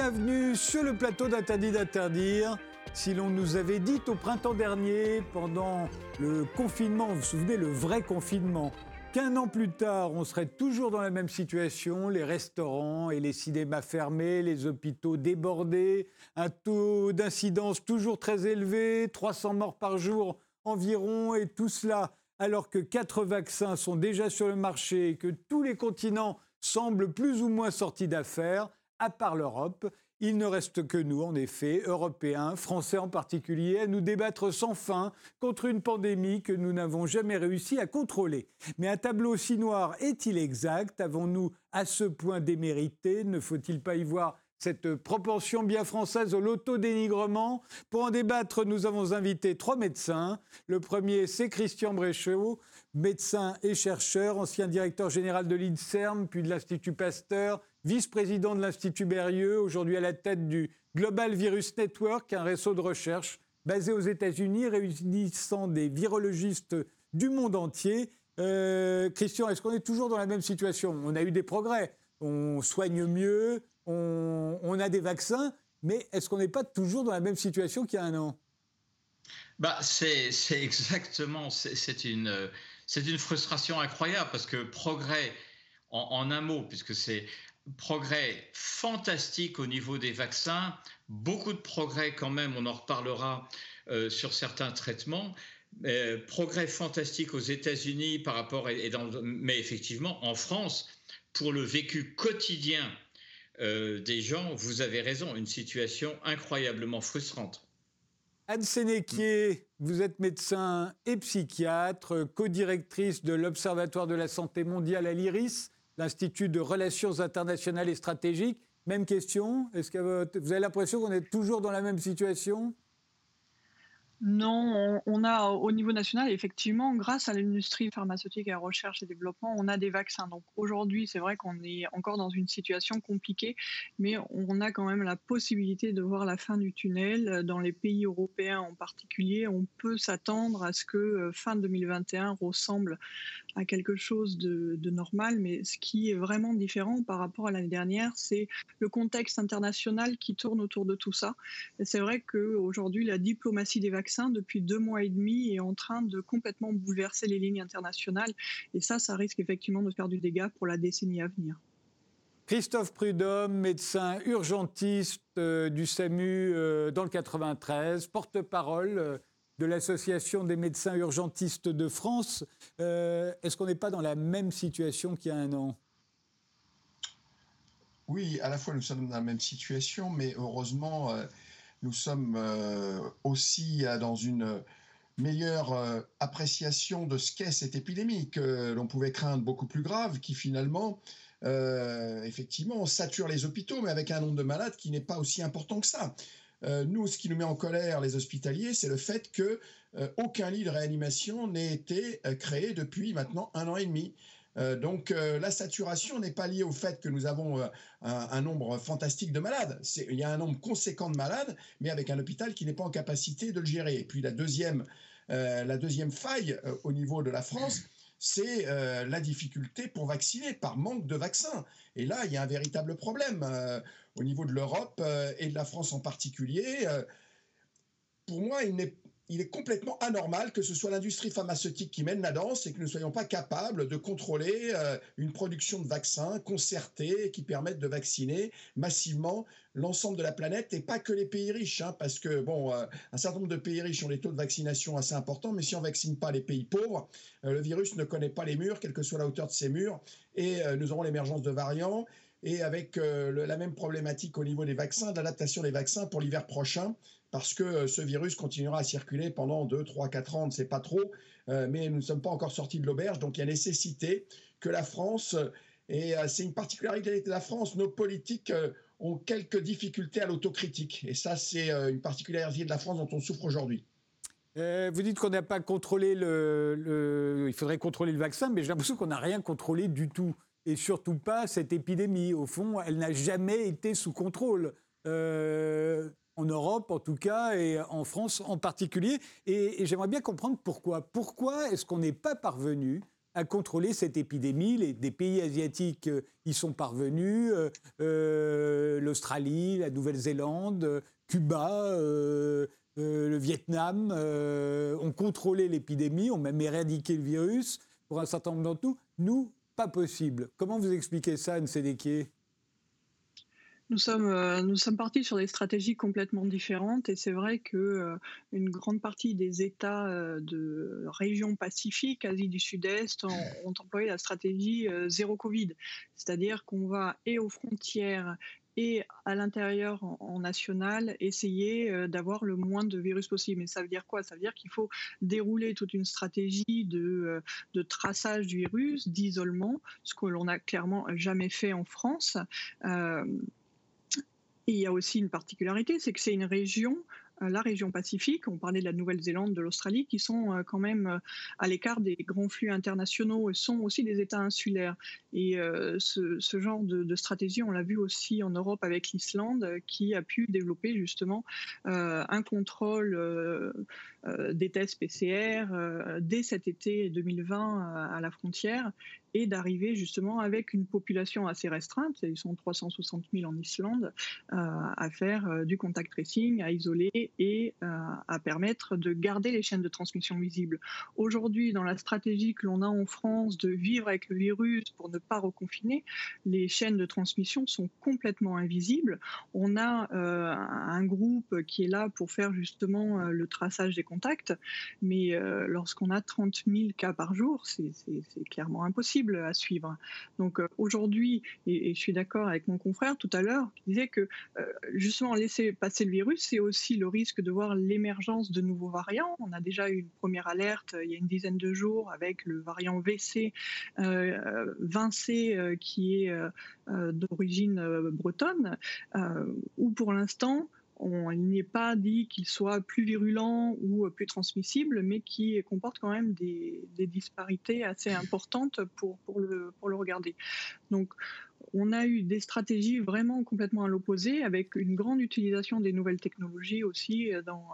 Bienvenue sur le plateau d'Interdit d'interdire. Si l'on nous avait dit au printemps dernier, pendant le confinement, vous vous souvenez, le vrai confinement, qu'un an plus tard, on serait toujours dans la même situation, les restaurants et les cinémas fermés, les hôpitaux débordés, un taux d'incidence toujours très élevé, 300 morts par jour environ, et tout cela alors que quatre vaccins sont déjà sur le marché et que tous les continents semblent plus ou moins sortis d'affaires, à part l'Europe. Il ne reste que nous, en effet, Européens, Français en particulier, à nous débattre sans fin contre une pandémie que nous n'avons jamais réussi à contrôler. Mais un tableau aussi noir est-il exact? Avons-nous à ce point démérité? Ne faut-il pas y voir cette propension bien française au loto-dénigrement? Pour en débattre, nous avons invité trois médecins. Le premier, c'est Christian Bréchot, médecin et chercheur, ancien directeur général de l'INSERM, puis de l'Institut Pasteur, vice-président de l'Institut Berrieux, aujourd'hui à la tête du Global Virus Network, un réseau de recherche basé aux États-Unis, réunissant des virologistes du monde entier. Euh, Christian, est-ce qu'on est toujours dans la même situation? On a eu des progrès, on soigne mieux, on, a des vaccins, mais est-ce qu'on n'est pas toujours dans la même situation qu'il y a un an? Bah, c'est exactement, c'est une, une frustration incroyable parce que progrès, en un mot, puisque c'est progrès fantastique au niveau des vaccins, beaucoup de progrès quand même, on en reparlera euh, sur certains traitements. Euh, progrès fantastique aux États-Unis par rapport, et dans, mais effectivement en France, pour le vécu quotidien euh, des gens, vous avez raison, une situation incroyablement frustrante. Anne Sénéquier, vous êtes médecin et psychiatre, co-directrice de l'Observatoire de la santé mondiale à l'IRIS l'Institut de relations internationales et stratégiques. Même question, est-ce que vous avez l'impression qu'on est toujours dans la même situation? Non, on, a au niveau national, effectivement, grâce à l'industrie pharmaceutique et à la recherche et développement, on a des vaccins. Donc aujourd'hui, c'est vrai qu'on est encore dans une situation compliquée, mais on a quand même la possibilité de voir la fin du tunnel. Dans les pays européens en particulier, on peut s'attendre à ce que euh, fin 2021 ressemble à quelque chose de, normal, mais ce qui est vraiment différent par rapport à l'année dernière, c'est le contexte international qui tourne autour de tout ça. c'est vrai qu'aujourd'hui, la diplomatie des vaccins, depuis deux mois et demi, est en train de complètement bouleverser les lignes internationales, et ça, ça risque effectivement de faire du dégât pour la décennie à venir. Christophe Prudhomme, médecin urgentiste euh, du SAMU euh, dans le 93, porte-parole euh, de l'Association des médecins urgentistes de France. Euh, est-ce qu'on n'est pas dans la même situation qu'il y a un an? Oui, à la fois nous sommes dans la même situation, mais heureusement, euh, nous sommes euh, aussi dans une meilleure appréciation de ce qu'est cette épidémie que l'on pouvait craindre beaucoup plus grave, qui finalement, effectivement, sature les hôpitaux, mais avec un nombre de malades qui n'est pas aussi important que ça. Euh, nous, ce qui nous met en colère, les hospitaliers, c'est le fait que euh, aucun lit de réanimation n'ait été euh, créé depuis maintenant un an et demi. Donc la saturation n'est pas liée au fait que nous avons un, nombre fantastique de malades. Il y a un nombre conséquent de malades, mais avec un hôpital qui n'est pas en capacité de le gérer. Et puis la deuxième, la deuxième faille au niveau de la France, c'est la difficulté pour vacciner par manque de vaccins. Et là, il y a un véritable problème au niveau de l'Europe euh, et de la France en particulier. Euh, pour moi, il n'est il est complètement anormal que ce soit l'industrie pharmaceutique qui mène la danse et que nous ne soyons pas capables de contrôler euh, une production de vaccins concertée qui permette de vacciner massivement l'ensemble de la planète et pas que les pays riches, hein, parce que bon, un certain nombre de pays riches ont des taux de vaccination assez importants, mais si on vaccine pas les pays pauvres, le virus ne connaît pas les murs, quelle que soit la hauteur de ces murs, et nous aurons l'émergence de variants et avec euh, la même problématique au niveau des vaccins, d'adaptation des vaccins pour l'hiver prochain, parce que euh, ce virus continuera à circuler pendant 2, 3, 4 ans, on ne sait pas trop, euh, mais nous ne sommes pas encore sortis de l'auberge, donc il y a nécessité que la France, et c'est une particularité de la France, nos politiques ont quelques difficultés à l'autocritique, et ça c'est une particularité de la France dont on souffre aujourd'hui. vous dites qu'on n'a pas contrôlé le, Il faudrait contrôler le vaccin, mais j'ai l'impression qu'on n'a rien contrôlé du tout et surtout pas cette épidémie. Au fond, elle n'a jamais été sous contrôle. Euh, en Europe en tout cas, et en France en particulier. Et, j'aimerais bien comprendre pourquoi. Pourquoi est-ce qu'on n'est pas parvenu à contrôler cette épidémie? Les, des pays asiatiques y sont parvenus, l'Australie, la Nouvelle-Zélande, Cuba, le Vietnam ont contrôlé l'épidémie, ont même éradiqué le virus pour un certain nombre d'entre. Nous, pas possible. Comment vous expliquez ça, Anne Sédéquier? Nous sommes, euh, nous sommes partis sur des stratégies complètement différentes et c'est vrai que euh, une grande partie des États euh, de région Pacifique, Asie du Sud-Est, ont, ont, employé la stratégie zéro Covid, c'est-à-dire qu'on va et aux frontières et à l'intérieur en, national, essayer euh, d'avoir le moins de virus possible. Mais ça veut dire quoi? Ça veut dire qu'il faut dérouler toute une stratégie de, euh, de traçage du virus, d'isolement, ce que l'on n'a clairement jamais fait en France. Euh, et il y a aussi une particularité, c'est que c'est une région la région Pacifique, on parlait de la Nouvelle-Zélande, de l'Australie, qui sont euh, quand même euh, à l'écart des grands flux internationaux et sont aussi des États insulaires. Et ce, genre de, stratégie, on l'a vu aussi en Europe avec l'Islande, qui a pu développer justement un contrôle des tests PCR dès cet été 2020 à la frontière et d'arriver justement avec une population assez restreinte, ils sont 360 000 en Islande, euh, à faire euh, du contact tracing, à isoler et euh, à permettre de garder les chaînes de transmission visibles. Aujourd'hui, dans la stratégie que l'on a en France de vivre avec le virus pour ne pas reconfiner, les chaînes de transmission sont complètement invisibles. On a un groupe qui est là pour faire justement le traçage des contacts, mais lorsqu'on a 30 000 cas par jour, c'est clairement impossible à suivre. Donc euh, aujourd'hui, et, je suis d'accord avec mon confrère tout à l'heure, qui disait que euh, justement laisser passer le virus, c'est aussi le risque de voir l'émergence de nouveaux variants. On a déjà eu une première alerte euh, il y a une dizaine de jours avec le variant VC, euh, Vincé, qui est d'origine bretonne, où pour l'instant, il n'est pas dit qu'il soit plus virulent ou plus transmissible, mais qui comporte quand même des, disparités assez importantes pour, le, pour le regarder. Donc, on a eu des stratégies vraiment complètement à l'opposé, avec une grande utilisation des nouvelles technologies aussi dans,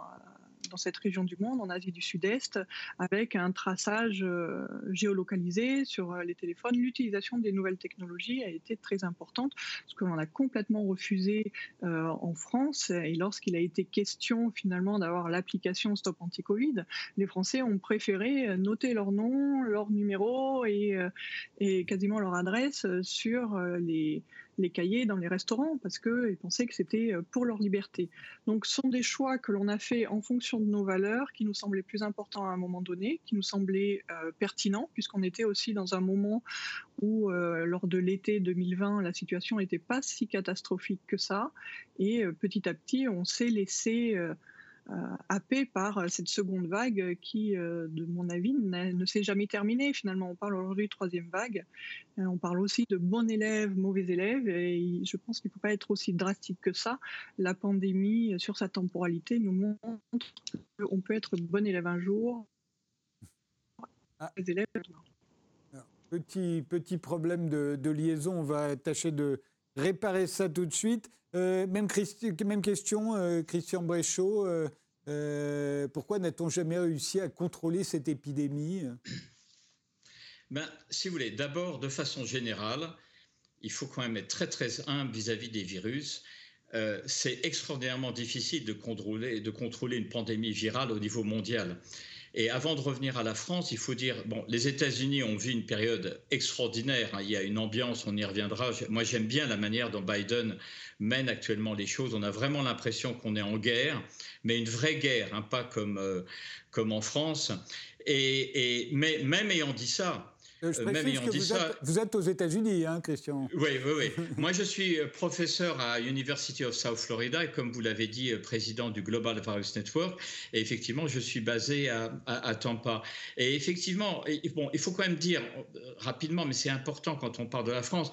cette région du monde, en Asie du Sud-Est, avec un traçage euh, géolocalisé sur euh, les téléphones. L'utilisation des nouvelles technologies a été très importante, ce que l'on a complètement refusé euh, en France. Et lorsqu'il a été question finalement d'avoir l'application Stop Anti-Covid, les Français ont préféré noter leur nom, leur numéro et, et quasiment leur adresse sur les les cahiers dans les restaurants parce qu'ils pensaient que c'était euh, pour leur liberté. Donc ce sont des choix que l'on a fait en fonction de nos valeurs qui nous semblaient plus importants à un moment donné, qui nous semblaient euh, pertinents puisqu'on était aussi dans un moment où euh, lors de l'été 2020 la situation n'était pas si catastrophique que ça et petit à petit on s'est laissé happé par euh, cette seconde vague qui, euh, de mon avis, ne s'est jamais terminée. Finalement, on parle aujourd'hui de troisième vague. On parle aussi de bons élèves, mauvais élèves, et je pense qu'il ne faut pas être aussi drastique que ça. La pandémie, sur sa temporalité, nous montre qu'on peut être bon élève un jour, ah. mauvais élève Petit, petit problème de, de, liaison, on va tâcher de réparer ça tout de suite. Euh, même, même, question, euh, Christian Bréchot. Euh, pourquoi n'a-t-on jamais réussi à contrôler cette épidémie? Ben, Si vous voulez, d'abord, de façon générale, il faut quand même être très très humble vis-à-vis des virus. c'est extraordinairement difficile de contrôler, de contrôler une pandémie virale au niveau mondial. Et avant de revenir à la France, il faut dire, bon, les États-Unis ont vu une période extraordinaire. Hein. Il y a une ambiance, on y reviendra. Moi, j'aime bien la manière dont Biden mène actuellement les choses. On a vraiment l'impression qu'on est en guerre, mais une vraie guerre, hein, pas comme, euh, comme en France. Et, mais même ayant dit ça, euh, je précise que vous, êtes, vous, êtes, aux États-Unis, hein, Christian. Oui, oui, oui. Moi, je suis euh, professeur à University of South Florida et, comme vous l'avez dit, euh, président du Global Virus Network. Et effectivement, je suis basé à, à, Tampa. Et effectivement, bon, il faut quand même dire rapidement, mais c'est important quand on parle de la France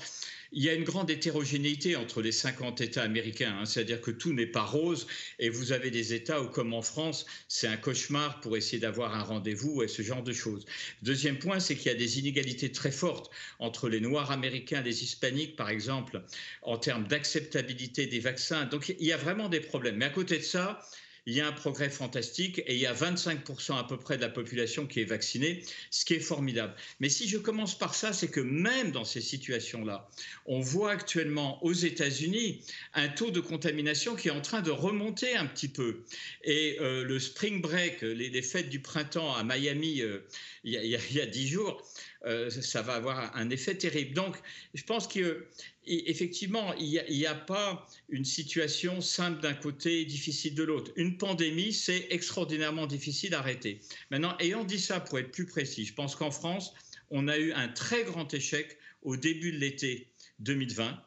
il y a une grande hétérogénéité entre les 50 États américains, hein. c'est-à-dire que tout n'est pas rose, et vous avez des États où, comme en France, c'est un cauchemar pour essayer d'avoir un rendez-vous et ce genre de choses. Deuxième point, c'est qu'il y a des inégalités très fortes entre les Noirs américains, les Hispaniques, par exemple, en termes d'acceptabilité des vaccins. Donc il y a vraiment des problèmes. Mais à côté de ça, il y a un progrès fantastique et il y a 25% à peu près de la population qui est vaccinée, ce qui est formidable. Mais si je commence par ça, c'est que même dans ces situations-là, on voit actuellement aux États-Unis un taux de contamination qui est en train de remonter un petit peu. Et euh, le spring break, les, fêtes du printemps à Miami, euh, il, y a, dix jours, euh, ça va avoir un effet terrible. Donc, je pense qu'effectivement, il n'y a, pas une situation simple d'un côté, difficile de l'autre. Une pandémie, c'est extraordinairement difficile à arrêter. Maintenant, ayant dit ça, pour être plus précis, je pense qu'en France, on a eu un très grand échec au début de l'été 2020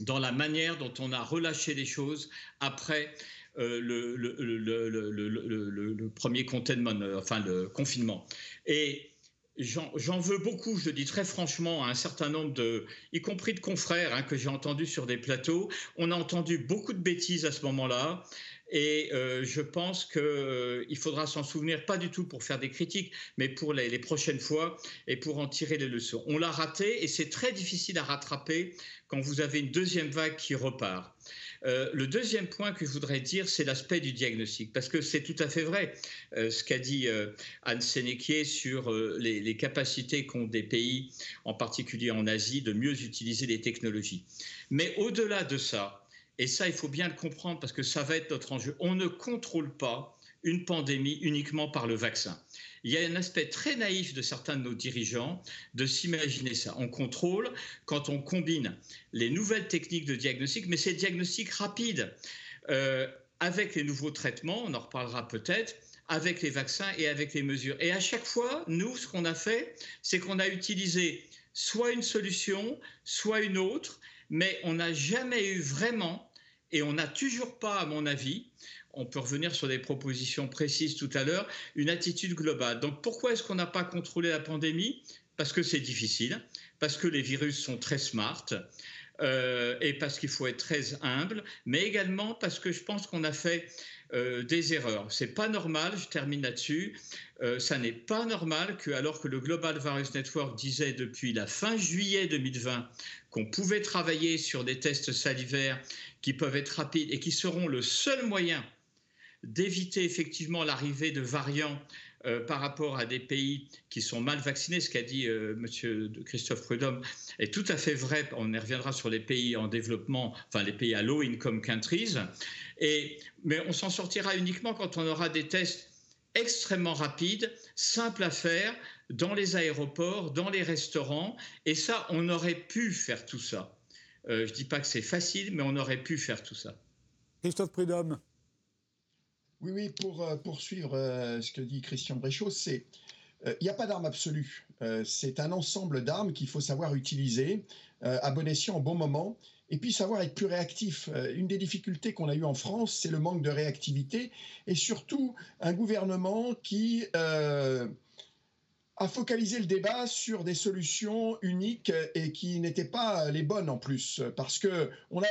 dans la manière dont on a relâché les choses après le, le, premier le confinement. Et J'en veux beaucoup, je dis très franchement, à un certain nombre de, y compris de confrères hein, que j'ai entendus sur des plateaux. On a entendu beaucoup de bêtises à ce moment-là. Et euh, je pense qu'il euh, faudra s'en souvenir, pas du tout pour faire des critiques, mais pour les, prochaines fois et pour en tirer les leçons. On l'a raté et c'est très difficile à rattraper quand vous avez une deuxième vague qui repart. Euh, le deuxième point que je voudrais dire, c'est l'aspect du diagnostic, parce que c'est tout à fait vrai ce qu'a dit Anne Sénéquier sur les, capacités qu'ont des pays, en particulier en Asie, de mieux utiliser les technologies. Mais au-delà de ça, et ça il faut bien le comprendre parce que ça va être notre enjeu, on ne contrôle pas une pandémie uniquement par le vaccin il y a un aspect très naïf de certains de nos dirigeants de s'imaginer ça. On contrôle quand on combine les nouvelles techniques de diagnostic, mais ces diagnostics rapides, euh, avec les nouveaux traitements, on en reparlera peut-être, avec les vaccins et avec les mesures. Et à chaque fois, nous, ce qu'on a fait, c'est qu'on a utilisé soit une solution, soit une autre, mais on n'a jamais eu vraiment, et on n'a toujours pas, à mon avis, on peut revenir sur des propositions précises tout à l'heure, une attitude globale. Donc pourquoi est-ce qu'on n'a pas contrôlé la pandémie? Parce que c'est difficile, parce que les virus sont très smart. Euh, et parce qu'il faut être très humble, mais également parce que je pense qu'on a fait euh, des erreurs. C'est pas normal, je termine là-dessus. Euh, ça n'est pas normal que, alors que le Global Virus Network disait depuis la fin juillet 2020 qu'on pouvait travailler sur des tests salivaires qui peuvent être rapides et qui seront le seul moyen d'éviter effectivement l'arrivée de variants euh, par rapport à des pays qui sont mal vaccinés, ce qu'a dit euh, M. Christophe Prudhomme est tout à fait vrai. On y reviendra sur les pays en développement, enfin les pays à low income countries. Mais on s'en sortira uniquement quand on aura des tests extrêmement rapides, simples à faire, dans les aéroports, dans les restaurants. Et ça, on aurait pu faire tout ça. Euh, je ne dis pas que c'est facile, mais on aurait pu faire tout ça. Christophe Prudhomme. Oui, oui, pour euh, poursuivre euh, ce que dit Christian Bréchot, c'est il n'y a pas d'arme absolue. c'est un ensemble d'armes qu'il faut savoir utiliser à bon escient au bon moment et puis savoir être plus réactif. une des difficultés qu'on a eues en France, c'est le manque de réactivité et surtout un gouvernement qui a focalisé le débat sur des solutions uniques et qui n'étaient pas les bonnes en plus, parce que on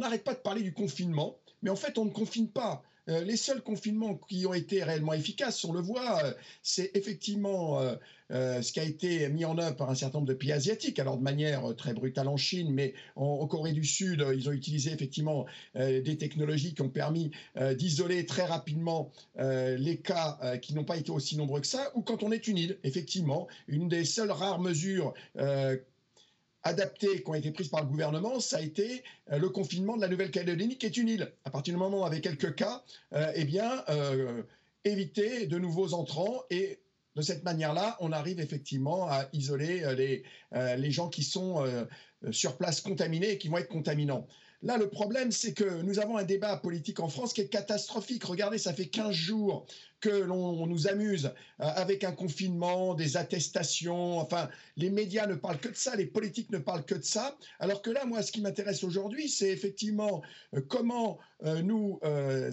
n'arrête pas de parler du confinement, mais en fait on ne confine pas. Euh, les seuls confinements qui ont été réellement efficaces, on le voit, euh, c'est effectivement euh, ce qui a été mis en œuvre par un certain nombre de pays asiatiques, alors de manière très brutale en Chine, mais en, Corée du Sud, ils ont utilisé effectivement des technologies qui ont permis d'isoler très rapidement les cas qui n'ont pas été aussi nombreux que ça, ou quand on est une île, effectivement, une des seules rares mesures adaptées qui ont été prises par le gouvernement, ça a été euh, le confinement de la Nouvelle-Calédonie, qui est une île. À partir du moment où, avec quelques cas, euh, eh bien, euh, éviter de nouveaux entrants et de cette manière-là, on arrive effectivement à isoler les, les gens qui sont sur place contaminés et qui vont être contaminants. Là, le problème, c'est que nous avons un débat politique en France qui est catastrophique. Regardez, ça fait 15 jours que l'on nous amuse euh, avec un confinement, des attestations. Enfin, les médias ne parlent que de ça, les politiques ne parlent que de ça. Alors que là, moi, ce qui m'intéresse aujourd'hui, c'est effectivement euh, comment euh, nous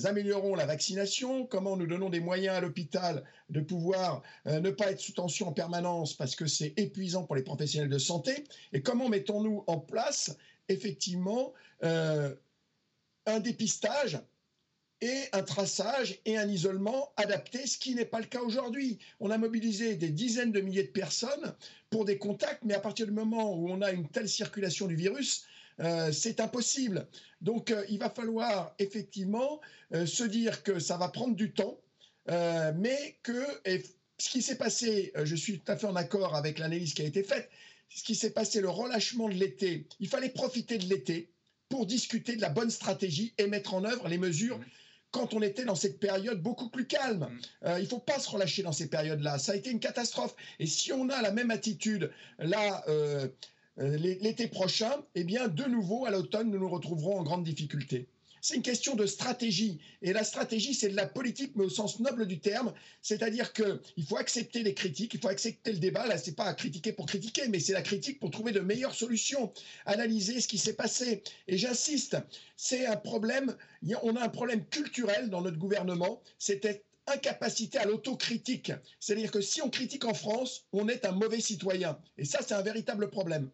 améliorons la vaccination, comment nous donnons des moyens à l'hôpital de pouvoir ne pas être sous tension en permanence parce que c'est épuisant pour les professionnels de santé, et comment mettons-nous en place effectivement un dépistage et un traçage et un isolement adapté, ce qui n'est pas le cas aujourd'hui. On a mobilisé des dizaines de milliers de personnes pour des contacts, mais à partir du moment où on a une telle circulation du virus, c'est impossible. Donc il va falloir effectivement se dire que ça va prendre du temps, mais que ce qui s'est passé, je suis tout à fait en accord avec l'analyse qui a été faite, ce qui s'est passé, le relâchement de l'été, il fallait profiter de l'été pour discuter de la bonne stratégie et mettre en œuvre les mesures quand on était dans cette période beaucoup plus calme. Euh, il ne faut pas se relâcher dans ces périodes-là. Ça a été une catastrophe. Et si on a la même attitude là, euh, euh, l'été prochain, eh bien, de nouveau, à l'automne, nous nous retrouverons en grande difficulté. C'est une question de stratégie. Et la stratégie, c'est de la politique, mais au sens noble du terme. C'est-à-dire qu'il faut accepter les critiques, il faut accepter le débat. Là, c'est pas à critiquer pour critiquer, mais c'est la critique pour trouver de meilleures solutions, analyser ce qui s'est passé. Et j'insiste, c'est un problème, on a un problème culturel dans notre gouvernement. C'était incapacité à l'autocritique. C'est-à-dire que si on critique en France, on est un mauvais citoyen. Et ça, c'est un véritable problème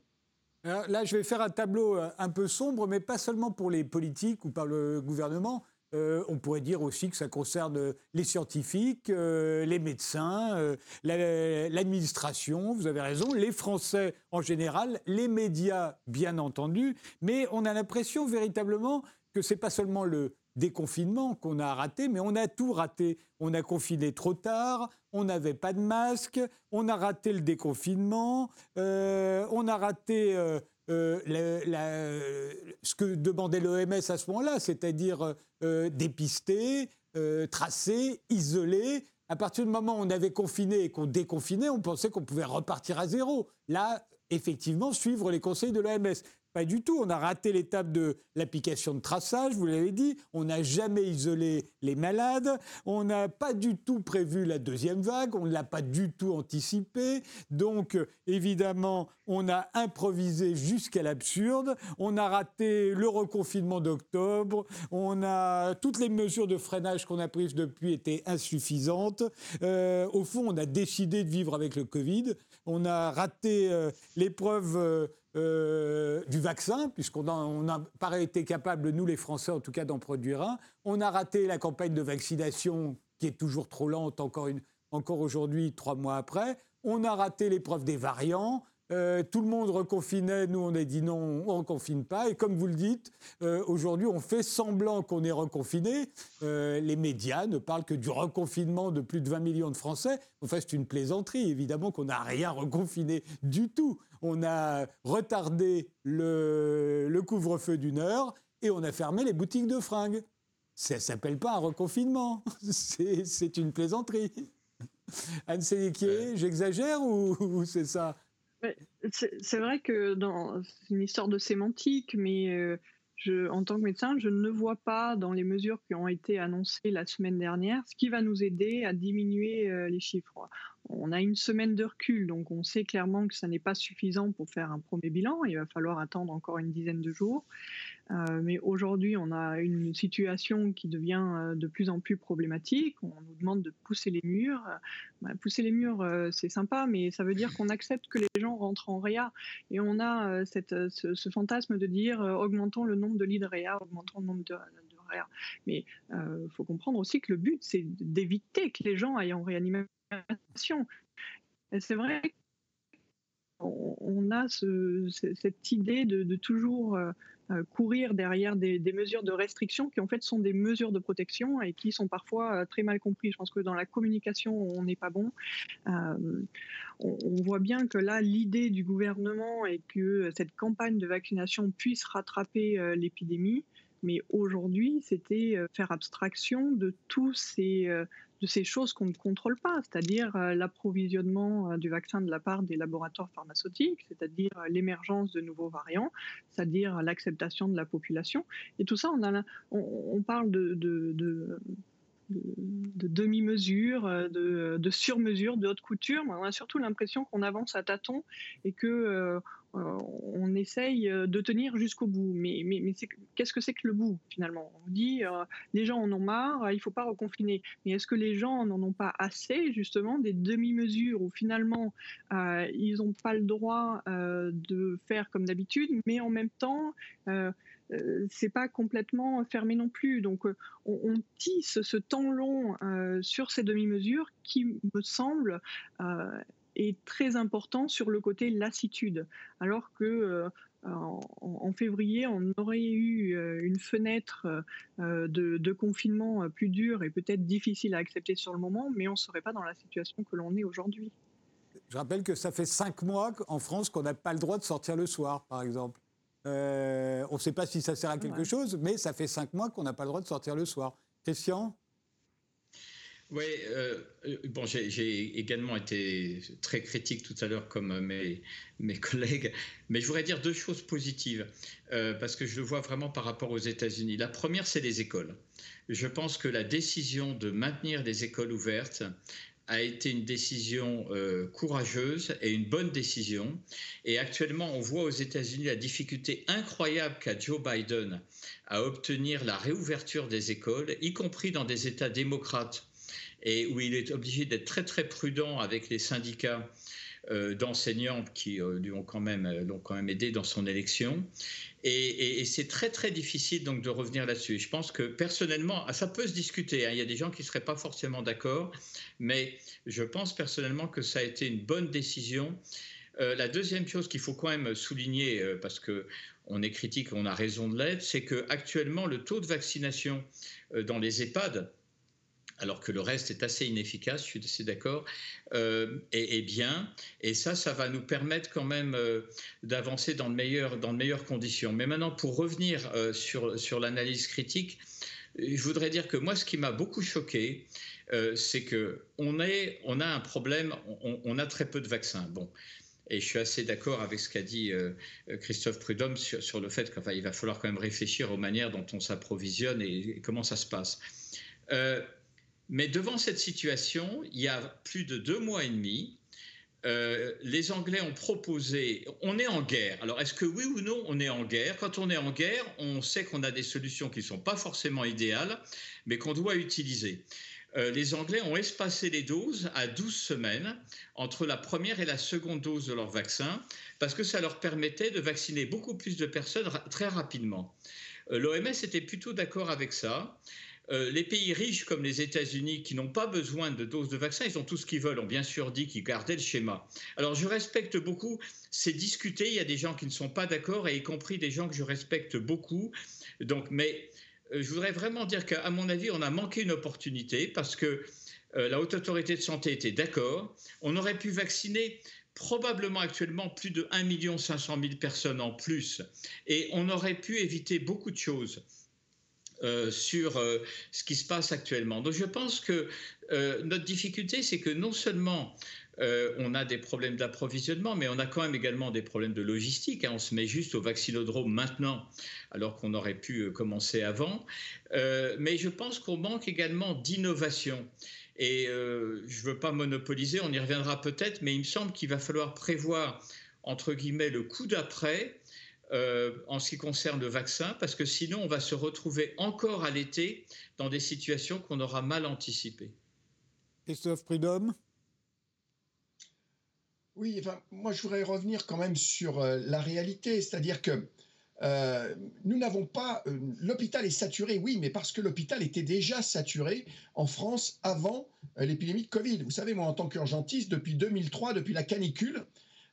là, je vais faire un tableau euh, un peu sombre, mais pas seulement pour les politiques ou par le gouvernement. Euh, on pourrait dire aussi que ça concerne les scientifiques, euh, les médecins, l'administration, vous avez raison, les Français en général, les médias bien entendu, mais on a l'impression véritablement que ce n'est pas seulement le déconfinement qu'on a raté, mais on a tout raté. On a confiné trop tard, on n'avait pas de masque, on a raté le déconfinement, euh, on a raté euh, euh, ce que demandait l'OMS à ce moment-là, c'est-à-dire dépister, tracer, isoler. À partir du moment où on avait confiné et qu'on déconfinait, on pensait qu'on pouvait repartir à zéro. Là, effectivement, suivre les conseils de l'OMS. Pas du tout. On a raté l'étape de l'application de traçage, vous l'avez dit. On n'a jamais isolé les malades. On n'a pas du tout prévu la deuxième vague. On ne l'a pas du tout anticipé. Donc, évidemment, on a improvisé jusqu'à l'absurde. On a raté le reconfinement d'octobre. On a toutes les mesures de freinage qu'on a prises depuis étaient insuffisantes. Euh, au fond, on a décidé de vivre avec le Covid. On a raté euh, l'épreuve. Euh, euh, du vaccin, puisqu'on n'a pas été capable, nous les Français en tout cas, d'en produire un. On a raté la campagne de vaccination qui est toujours trop lente encore, encore aujourd'hui, trois mois après. On a raté l'épreuve des variants. Euh, tout le monde reconfinait, nous on a dit non, on ne reconfine pas. Et comme vous le dites, euh, aujourd'hui on fait semblant qu'on est reconfiné. Euh, les médias ne parlent que du reconfinement de plus de 20 millions de Français. Enfin c'est une plaisanterie, évidemment qu'on n'a rien reconfiné du tout. On a retardé le, le couvre-feu d'une heure et on a fermé les boutiques de fringues. Ça ne s'appelle pas un reconfinement, c'est une plaisanterie. Anne Sénéquier, j'exagère ou c'est ça? C'est vrai que c'est une histoire de sémantique, mais euh, en tant que médecin, je ne vois pas dans les mesures qui ont été annoncées la semaine dernière ce qui va nous aider à diminuer euh, les chiffres. On a une semaine de recul, donc on sait clairement que ça n'est pas suffisant pour faire un premier bilan. Il va falloir attendre encore une dizaine de jours. Euh, mais aujourd'hui, on a une situation qui devient euh, de plus en plus problématique. On nous demande de pousser les murs. Bah, pousser les murs, euh, c'est sympa, mais ça veut dire qu'on accepte que les gens rentrent en réa. Et on a cette, ce, fantasme de dire augmentons le nombre de lits de réa, augmentons le nombre de, de réa. Mais il faut comprendre aussi que le but, c'est d'éviter que les gens aillent en réanimation. C'est vrai on a cette idée de, toujours euh, courir derrière des, mesures de restriction qui en fait sont des mesures de protection et qui sont parfois euh, très mal comprises. Je pense que dans la communication, on n'est pas bon. Euh, on, voit bien que là, l'idée du gouvernement est que cette campagne de vaccination puisse rattraper l'épidémie. Mais aujourd'hui, c'était faire abstraction de tous ces, de ces choses qu'on ne contrôle pas, c'est-à-dire euh, l'approvisionnement euh, du vaccin de la part des laboratoires pharmaceutiques, c'est-à-dire euh, l'émergence de nouveaux variants, c'est-à-dire l'acceptation de la population. Et tout ça, on, a, on, parle de, de, demi-mesure, de, de sur-mesure, de haute couture. On a surtout l'impression qu'on avance à tâtons et que euh, on essaye euh, de tenir jusqu'au bout. Mais, qu'est-ce que c'est que le bout finalement? On dit euh, les gens en ont marre, il ne faut pas reconfiner. Mais est-ce que les gens n'en ont pas assez justement des demi-mesures où finalement ils n'ont pas le droit de faire comme d'habitude, mais en même temps c'est pas complètement fermé non plus. Donc on, tisse ce temps long sur ces demi-mesures qui me semble est très important sur le côté lassitude, alors que en, février, on aurait eu une fenêtre de, de, confinement plus dure et peut-être difficile à accepter sur le moment, mais on ne serait pas dans la situation que l'on est aujourd'hui. Je rappelle que ça fait cinq mois en France qu'on n'a pas le droit de sortir le soir, par exemple. Euh, on ne sait pas si ça sert à quelque chose, mais ça fait cinq mois qu'on n'a pas le droit de sortir le soir. Christian? Oui, euh, bon, j'ai également été très critique tout à l'heure comme mes, mes, collègues, mais je voudrais dire deux choses positives, euh, parce que je le vois vraiment par rapport aux États-Unis. La première, c'est les écoles. Je pense que la décision de maintenir des écoles ouvertes a été une décision euh, courageuse et une bonne décision. Et actuellement, on voit aux États-Unis la difficulté incroyable qu'a Joe Biden à obtenir la réouverture des écoles, y compris dans des États démocrates, et où il est obligé d'être très très prudent avec les syndicats euh, d'enseignants qui euh, lui ont quand même l'ont quand même aidé dans son élection. Et, c'est très très difficile donc de revenir là-dessus. Je pense que personnellement, ça peut se discuter. Hein. Il y a des gens qui ne seraient pas forcément d'accord, mais je pense personnellement que ça a été une bonne décision. Euh, la deuxième chose qu'il faut quand même souligner, euh, parce que on est critique, on a raison de l'être, c'est que actuellement le taux de vaccination euh, dans les EHPAD alors que le reste est assez inefficace, je suis assez d'accord, euh, est, bien. Et ça, ça va nous permettre quand même euh, d'avancer dans, de meilleures, dans de meilleures conditions. Mais maintenant, pour revenir euh, sur, sur l'analyse critique, je voudrais dire que moi, ce qui m'a beaucoup choqué, c'est qu'on on a un problème, on, a très peu de vaccins. Bon. Et je suis assez d'accord avec ce qu'a dit Christophe Prudhomme sur, le fait qu'il va falloir quand même réfléchir aux manières dont on s'approvisionne et, et, comment ça se passe. Mais devant cette situation, il y a plus de deux mois et demi, euh, les Anglais ont proposé, on est en guerre. Alors est-ce que oui ou non on est en guerre? Quand on est en guerre, on sait qu'on a des solutions qui ne sont pas forcément idéales, mais qu'on doit utiliser. Euh, les Anglais ont espacé les doses à 12 semaines entre la première et la seconde dose de leur vaccin, parce que ça leur permettait de vacciner beaucoup plus de personnes très rapidement. Euh, L'OMS était plutôt d'accord avec ça. Euh, les pays riches comme les États-Unis qui n'ont pas besoin de doses de vaccin, ils ont tout ce qu'ils veulent, ont bien sûr dit qu'ils gardaient le schéma. Alors je respecte beaucoup, c'est discuté, il y a des gens qui ne sont pas d'accord, y compris des gens que je respecte beaucoup. Donc, mais euh, je voudrais vraiment dire qu'à mon avis, on a manqué une opportunité parce que euh, la haute autorité de santé était d'accord. On aurait pu vacciner probablement actuellement plus de 1 500 000 personnes en plus. Et on aurait pu éviter beaucoup de choses. Euh, sur euh, ce qui se passe actuellement. Donc je pense que euh, notre difficulté, c'est que non seulement on a des problèmes d'approvisionnement, mais on a quand même également des problèmes de logistique. Hein. On se met juste au vaccinodrome maintenant, alors qu'on aurait pu commencer avant. mais je pense qu'on manque également d'innovation. Et je ne veux pas monopoliser, on y reviendra peut-être, mais il me semble qu'il va falloir prévoir, entre guillemets, le coup d'après euh, en ce qui concerne le vaccin, parce que sinon on va se retrouver encore à l'été dans des situations qu'on aura mal anticipées. Christophe Prudhomme? Oui, enfin, moi je voudrais revenir quand même sur euh, la réalité, c'est-à-dire que euh, nous n'avons pas. l'hôpital est saturé, oui, mais parce que l'hôpital était déjà saturé en France avant l'épidémie de Covid. Vous savez, moi, en tant qu'urgentiste, depuis 2003, depuis la canicule,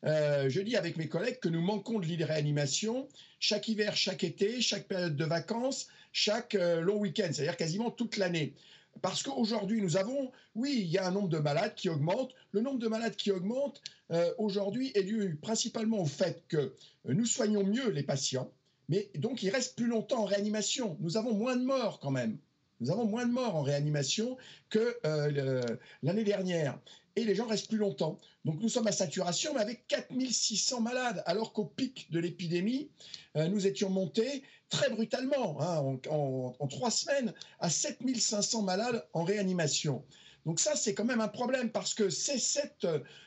euh, je dis avec mes collègues que nous manquons de lits de réanimation chaque hiver, chaque été, chaque période de vacances, chaque euh, long week-end, c'est-à-dire quasiment toute l'année. Parce qu'aujourd'hui, nous avons, oui, il y a un nombre de malades qui augmente. Le nombre de malades qui augmente euh, aujourd'hui est dû principalement au fait que nous soignons mieux les patients, mais donc ils restent plus longtemps en réanimation. Nous avons moins de morts quand même. Nous avons moins de morts en réanimation que l'année dernière les gens restent plus longtemps. Donc nous sommes à saturation, mais avec 4600 malades, alors qu'au pic de l'épidémie, euh, nous étions montés très brutalement, hein, en, trois semaines, à 7500 malades en réanimation. Donc ça, c'est quand même un problème, parce que c'est cette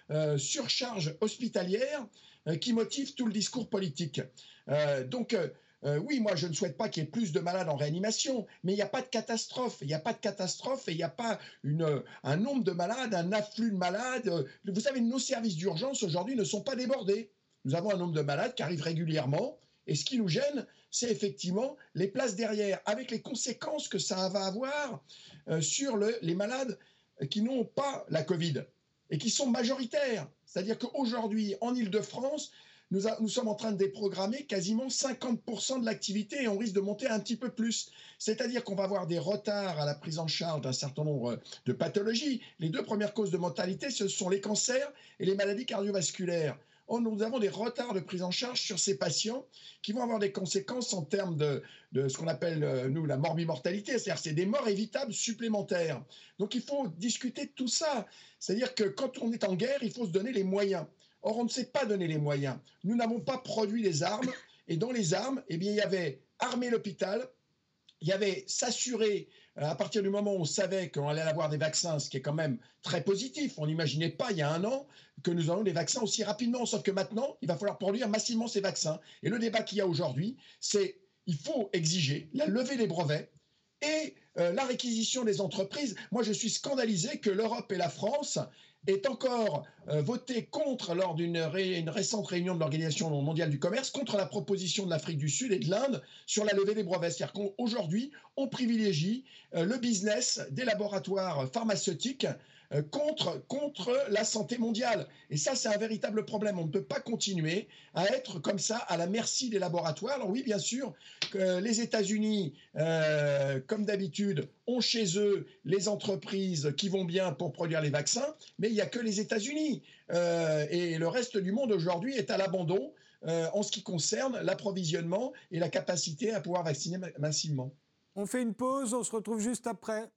euh, surcharge hospitalière euh, qui motive tout le discours politique. donc euh, oui, moi, je ne souhaite pas qu'il y ait plus de malades en réanimation, mais il n'y a pas de catastrophe. Il n'y a pas de catastrophe et il n'y a pas un nombre de malades, un afflux de malades. Vous savez, nos services d'urgence aujourd'hui ne sont pas débordés. Nous avons un nombre de malades qui arrivent régulièrement. Et ce qui nous gêne, c'est effectivement les places derrière, avec les conséquences que ça va avoir euh, sur les malades qui n'ont pas la Covid et qui sont majoritaires. C'est-à-dire qu'aujourd'hui, en Ile-de-France, nous, sommes en train de déprogrammer quasiment 50% de l'activité et on risque de monter un petit peu plus. C'est-à-dire qu'on va avoir des retards à la prise en charge d'un certain nombre de pathologies. Les deux premières causes de mortalité, ce sont les cancers et les maladies cardiovasculaires. Oh, nous avons des retards de prise en charge sur ces patients qui vont avoir des conséquences en termes de, ce qu'on appelle, euh, nous, la morbimortalité, c'est-à-dire c'est des morts évitables supplémentaires. Donc il faut discuter de tout ça. C'est-à-dire que quand on est en guerre, il faut se donner les moyens. Or, on ne sait pas donner les moyens. Nous n'avons pas produit les armes. Et dans les armes, eh bien, il y avait armer l'hôpital, il y avait s'assurer, euh, à partir du moment où on savait qu'on allait avoir des vaccins, ce qui est quand même très positif, on n'imaginait pas il y a un an que nous aurions des vaccins aussi rapidement, sauf que maintenant, il va falloir produire massivement ces vaccins. Et le débat qu'il y a aujourd'hui, c'est il faut exiger la levée des brevets et euh, la réquisition des entreprises. Moi, je suis scandalisé que l'Europe et la France est encore euh, voté contre lors d'une récente réunion de l'Organisation mondiale du commerce, contre la proposition de l'Afrique du Sud et de l'Inde sur la levée des brevets. C'est-à-dire qu'aujourd'hui, on privilégie euh, le business des laboratoires pharmaceutiques contre, contre la santé mondiale. Et ça, c'est un véritable problème. On ne peut pas continuer à être comme ça à la merci des laboratoires. Alors oui, bien sûr, les États-Unis, euh, comme d'habitude, ont chez eux les entreprises qui vont bien pour produire les vaccins, mais il n'y a que les États-Unis. Euh, et le reste du monde aujourd'hui est à l'abandon en ce qui concerne l'approvisionnement et la capacité à pouvoir vacciner massivement. On fait une pause, on se retrouve juste après.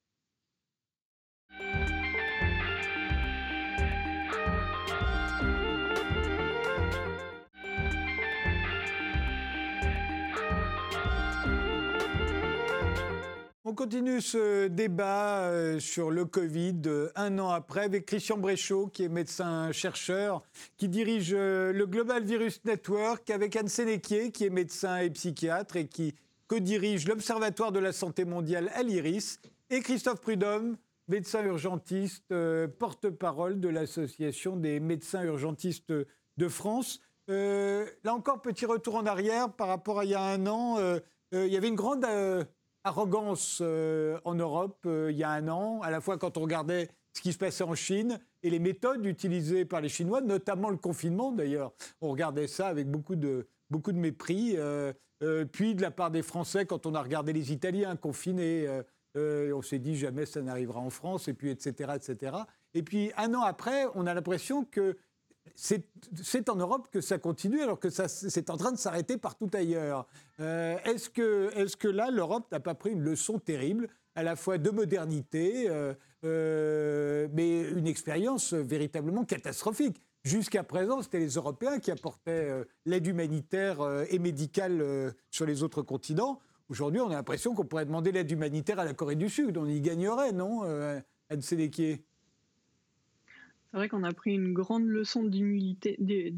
On continue ce débat euh, sur le Covid euh, un an après avec Christian Bréchot, qui est médecin-chercheur, qui dirige euh, le Global Virus Network, avec Anne Sénéquier, qui est médecin et psychiatre et qui co-dirige l'Observatoire de la santé mondiale à l'IRIS, et Christophe Prudhomme, médecin urgentiste, porte-parole de l'Association des médecins urgentistes de France. là encore, petit retour en arrière par rapport à il y a un an. il y avait une grande arrogance euh, en Europe euh, il y a un an, à la fois quand on regardait ce qui se passait en Chine et les méthodes utilisées par les Chinois, notamment le confinement d'ailleurs. On regardait ça avec beaucoup de, beaucoup de mépris. Euh, puis de la part des Français, quand on a regardé les Italiens confinés, on s'est dit jamais ça n'arrivera en France, et puis etc., etc. Et puis un an après, on a l'impression que c'est en Europe que ça continue, alors que c'est en train de s'arrêter partout ailleurs. Euh, est-ce que, est que, là, l'Europe n'a pas pris une leçon terrible, à la fois de modernité, euh, euh, mais une expérience véritablement catastrophique Jusqu'à présent, c'était les Européens qui apportaient l'aide humanitaire et médicale sur les autres continents. Aujourd'hui, on a l'impression qu'on pourrait demander l'aide humanitaire à la Corée du Sud. On y gagnerait, non, Anne Sénéquier? C'est vrai qu'on a pris une grande leçon d'humilité, de,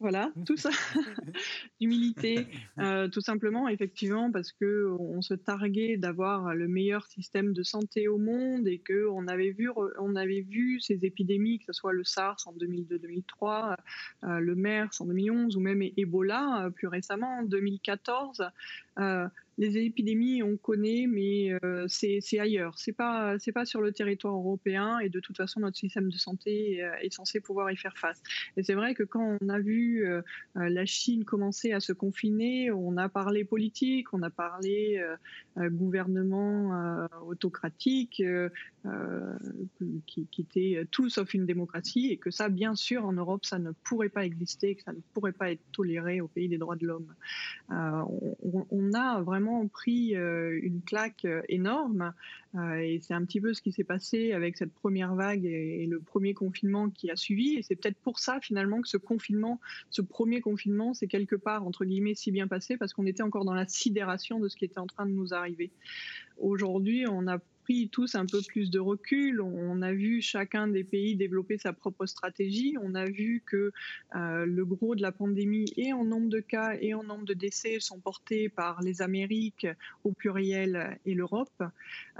voilà, tout ça, d'humilité, euh, tout simplement, effectivement, parce que on se targuait d'avoir le meilleur système de santé au monde et que on avait vu, on avait vu ces épidémies, que ce soit le SARS en 2002-2003, euh, le MERS en 2011 ou même Ebola euh, plus récemment en 2014 les épidémies, on connaît, mais euh, c'est ailleurs. C'est pas pas sur le territoire européen et de toute façon notre système de santé euh, est censé pouvoir y faire face. Et c'est vrai que quand on a vu euh, la Chine commencer à se confiner, on a parlé politique, on a parlé gouvernement autocratique qui, était tout sauf une démocratie et que ça, bien sûr, en Europe, ça ne pourrait pas exister, que ça ne pourrait pas être toléré au pays des droits de l'homme. On a vraiment pris euh, une claque euh, énorme. Euh, et c'est un petit peu ce qui s'est passé avec cette première vague et, le premier confinement qui a suivi. Et c'est peut-être pour ça finalement que ce confinement, ce premier confinement, c'est quelque part entre guillemets si bien passé parce qu'on était encore dans la sidération de ce qui était en train de nous arriver. Aujourd'hui, on a tous un peu plus de recul. On a vu chacun des pays développer sa propre stratégie. On a vu que euh, le gros de la pandémie, et en nombre de cas et en nombre de décès, sont portés par les Amériques au pluriel et l'Europe.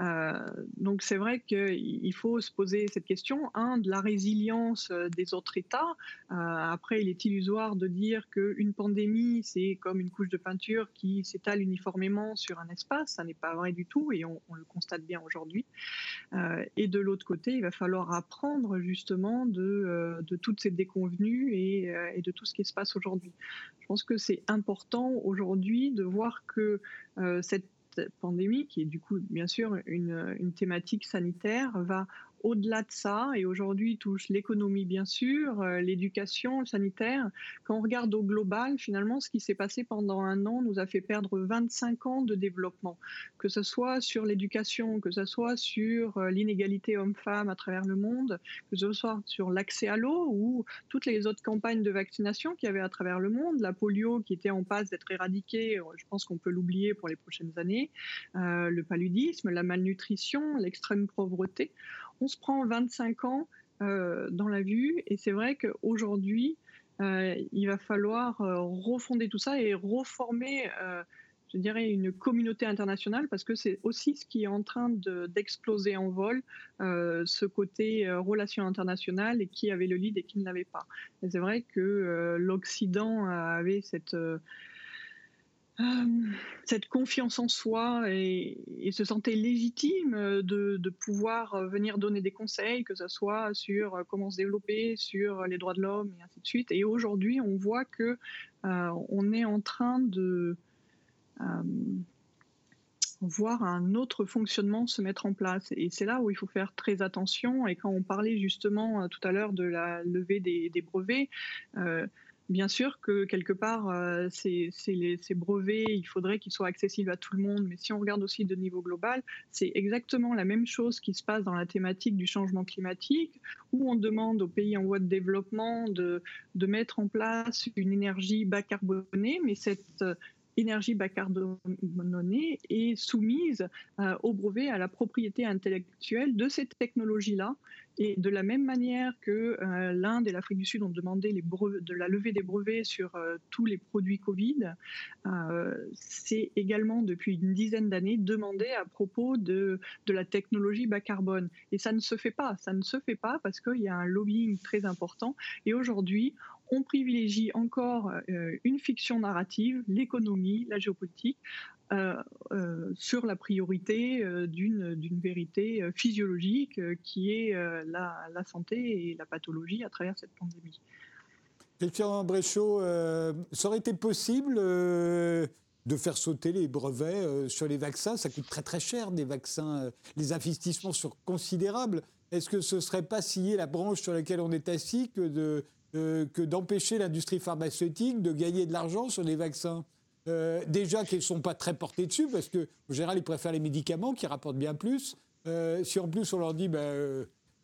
Euh, donc c'est vrai qu'il faut se poser cette question, un, de la résilience des autres États. Euh, après, il est illusoire de dire qu'une pandémie, c'est comme une couche de peinture qui s'étale uniformément sur un espace. Ça n'est pas vrai du tout et on le constate bien aujourd'hui aujourd'hui. et de l'autre côté, il va falloir apprendre justement de, de toutes ces déconvenues et, et, de tout ce qui se passe aujourd'hui. Je pense que c'est important aujourd'hui de voir que cette pandémie, qui est du coup bien sûr une, une thématique sanitaire, va au-delà de ça, et aujourd'hui touche l'économie bien sûr, euh, l'éducation, le sanitaire, quand on regarde au global, finalement, ce qui s'est passé pendant un an nous a fait perdre 25 ans de développement, que ce soit sur l'éducation, que ce soit sur euh, l'inégalité homme-femme à travers le monde, que ce soit sur l'accès à l'eau ou toutes les autres campagnes de vaccination qu'il y avait à travers le monde, la polio qui était en passe d'être éradiquée, euh, je pense qu'on peut l'oublier pour les prochaines années, le paludisme, la malnutrition, l'extrême pauvreté on se prend 25 ans euh, dans la vue et c'est vrai qu'aujourd'hui, euh, il va falloir euh, refonder tout ça et reformer, je dirais, une communauté internationale parce que c'est aussi ce qui est en train d'exploser en vol, ce côté relations internationales et qui avait le lead et qui ne l'avait pas. c'est vrai que l'Occident avait cette euh, cette confiance en soi et, se sentait légitime de, pouvoir venir donner des conseils, que ce soit sur comment se développer, sur les droits de l'homme et ainsi de suite. Et aujourd'hui, on voit que euh, on est en train de euh, voir un autre fonctionnement se mettre en place. Et c'est là où il faut faire très attention. Et quand on parlait justement tout à l'heure de la levée des brevets, Bien sûr que quelque part, euh, ces, brevets, il faudrait qu'ils soient accessibles à tout le monde, mais si on regarde aussi de niveau global, c'est exactement la même chose qui se passe dans la thématique du changement climatique, où on demande aux pays en voie de développement de, de mettre en place une énergie bas carbonée, mais cette énergie bas carbonée est soumise euh, au brevet, à la propriété intellectuelle de cette technologie-là et de la même manière que euh, l'Inde et l'Afrique du Sud ont demandé de la levée des brevets sur euh, tous les produits Covid, c'est également depuis une dizaine d'années demandé à propos de, de la technologie bas carbone. Et ça ne se fait pas. Ça ne se fait pas parce qu'il y a un lobbying très important. Et aujourd'hui, on privilégie encore une fiction narrative, l'économie, la géopolitique, euh, euh, sur la priorité euh, d'une vérité physiologique qui est la, la, santé et la pathologie à travers cette pandémie. Christian Bréchot, ça aurait été possible de faire sauter les brevets sur les vaccins? Ça coûte très très cher des vaccins, les investissements sont considérables. Est-ce que ce ne serait pas scier la branche sur laquelle on est assis que de que d'empêcher l'industrie pharmaceutique de gagner de l'argent sur les vaccins euh, déjà qu'ils ne sont pas très portés dessus, parce qu'en général, ils préfèrent les médicaments qui rapportent bien plus. Euh, si en plus on leur dit, ben,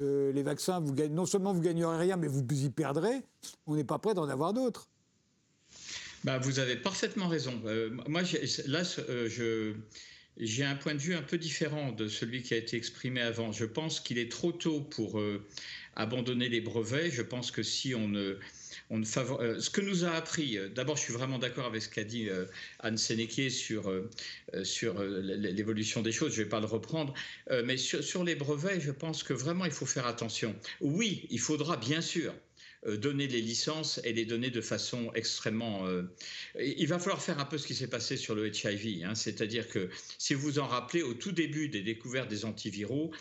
euh, les vaccins, non seulement vous ne gagnerez rien, mais vous y perdrez, on n'est pas prêt d'en avoir d'autres. Bah, vous avez parfaitement raison. moi, là, j'ai un point de vue un peu différent de celui qui a été exprimé avant. Je pense qu'il est trop tôt pour abandonner les brevets. Je pense que si on ne euh, ce que nous a appris, euh, d'abord, je suis vraiment d'accord avec ce qu'a dit euh, Anne Sénéquier sur, sur l'évolution des choses, je ne vais pas le reprendre, mais sur, les brevets, je pense que vraiment, il faut faire attention. Oui, il faudra bien sûr donner les licences et les donner de façon extrêmement... il va falloir faire un peu ce qui s'est passé sur le HIV, hein. c'est-à-dire que si vous vous en rappelez, au tout début des découvertes des antiviraux,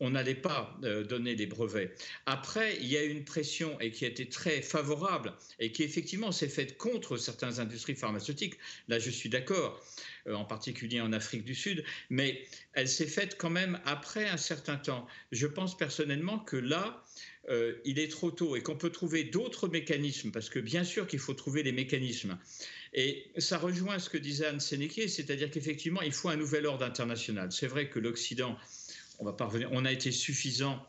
on n'allait pas euh, donner des brevets. Après, il y a eu une pression et qui a été très favorable et qui effectivement s'est faite contre certaines industries pharmaceutiques. Là, je suis d'accord, euh, en particulier en Afrique du Sud, mais elle s'est faite quand même après un certain temps. Je pense personnellement que là, euh, il est trop tôt et qu'on peut trouver d'autres mécanismes, parce que bien sûr qu'il faut trouver les mécanismes. Et ça rejoint ce que disait Anne Sénéquier, c'est-à-dire qu'effectivement, il faut un nouvel ordre international. C'est vrai que l'Occident on. On a été suffisant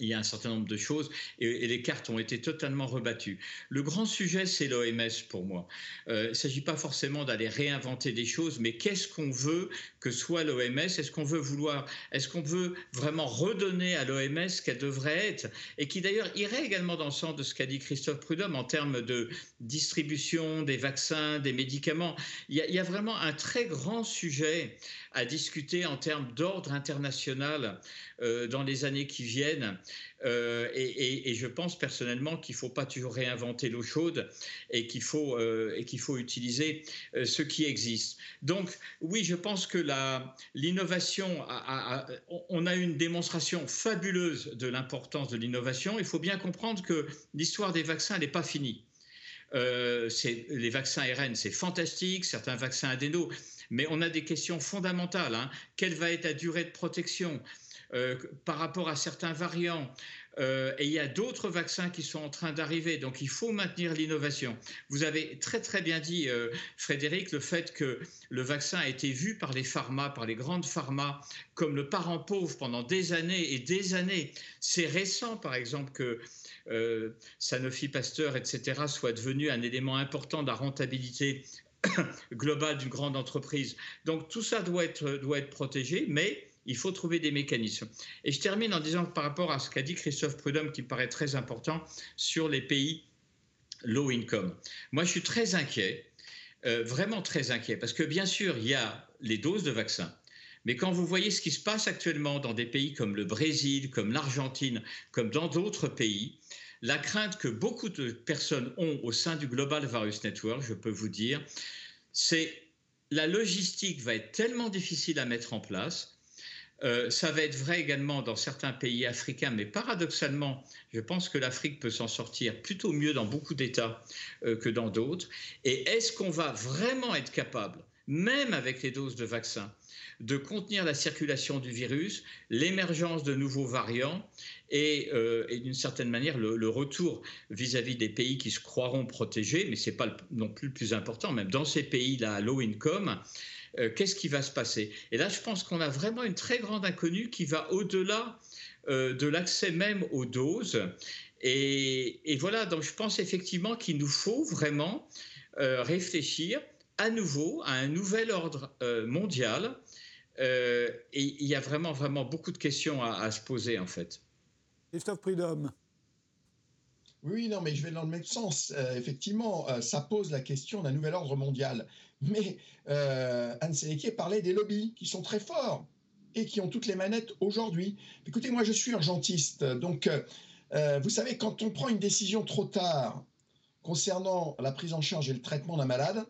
il y a un certain nombre de choses et, les cartes ont été totalement rebattues. Le grand sujet, c'est l'OMS pour moi. Euh, il ne s'agit pas forcément d'aller réinventer des choses, mais qu'est-ce qu'on veut que soit l'OMS Est-ce qu'on veut vouloir, est-ce qu'on veut vraiment redonner à l'OMS ce qu'elle devrait être? Et qui d'ailleurs irait également dans le sens de ce qu'a dit Christophe Prudhomme en termes de distribution des vaccins, des médicaments. Il y a, il y a vraiment un très grand sujet à discuter en termes d'ordre international euh, dans les années qui viennent Euh, et, je pense personnellement qu'il ne faut pas toujours réinventer l'eau chaude et qu'il faut, faut utiliser ce qui existe. Donc oui, je pense que l'innovation, on a une démonstration fabuleuse de l'importance de l'innovation. Il faut bien comprendre que l'histoire des vaccins n'est pas finie. Euh, les vaccins RN, c'est fantastique, certains vaccins adéno, mais on a des questions fondamentales. Hein. Quelle va être la durée de protection euh, par rapport à certains variants euh, et il y a d'autres vaccins qui sont en train d'arriver, donc il faut maintenir l'innovation. Vous avez très très bien dit, Frédéric, le fait que le vaccin a été vu par les pharma, par les grandes pharma, comme le parent pauvre pendant des années et des années. C'est récent, par exemple, que euh, Sanofi Pasteur, etc., soit devenu un élément important de la rentabilité globale d'une grande entreprise. Donc tout ça doit être, doit être protégé, mais il faut trouver des mécanismes. Et je termine en disant par rapport à ce qu'a dit Christophe Prudhomme, qui me paraît très important, sur les pays low income. Moi, je suis très inquiet, euh, vraiment très inquiet, parce que bien sûr, il y a les doses de vaccins. Mais quand vous voyez ce qui se passe actuellement dans des pays comme le Brésil, comme l'Argentine, comme dans d'autres pays, la crainte que beaucoup de personnes ont au sein du Global Virus Network, je peux vous dire, c'est la logistique va être tellement difficile à mettre en place. Euh, ça va être vrai également dans certains pays africains, mais paradoxalement, je pense que l'Afrique peut s'en sortir plutôt mieux dans beaucoup d'États euh, que dans d'autres. Et est-ce qu'on va vraiment être capable, même avec les doses de vaccins, de contenir la circulation du virus, l'émergence de nouveaux variants et, euh, d'une certaine manière le, retour vis-à-vis des pays qui se croiront protégés, mais ce n'est pas non plus le plus important, même dans ces pays-là, low income, euh, qu'est-ce qui va se passer? Et là, je pense qu'on a vraiment une très grande inconnue qui va au-delà euh, de l'accès même aux doses. Et, voilà, donc je pense effectivement qu'il nous faut vraiment réfléchir à nouveau à un nouvel ordre mondial euh, et il y a vraiment, vraiment beaucoup de questions à, se poser, en fait. Christophe Prudhomme. Oui, non, mais je vais dans le même sens. Euh, effectivement, euh, ça pose la question d'un nouvel ordre mondial. Mais Anne Sénéquier parlait des lobbies qui sont très forts et qui ont toutes les manettes aujourd'hui. Écoutez, moi, je suis urgentiste. Donc, vous savez, quand on prend une décision trop tard concernant la prise en charge et le traitement d'un malade,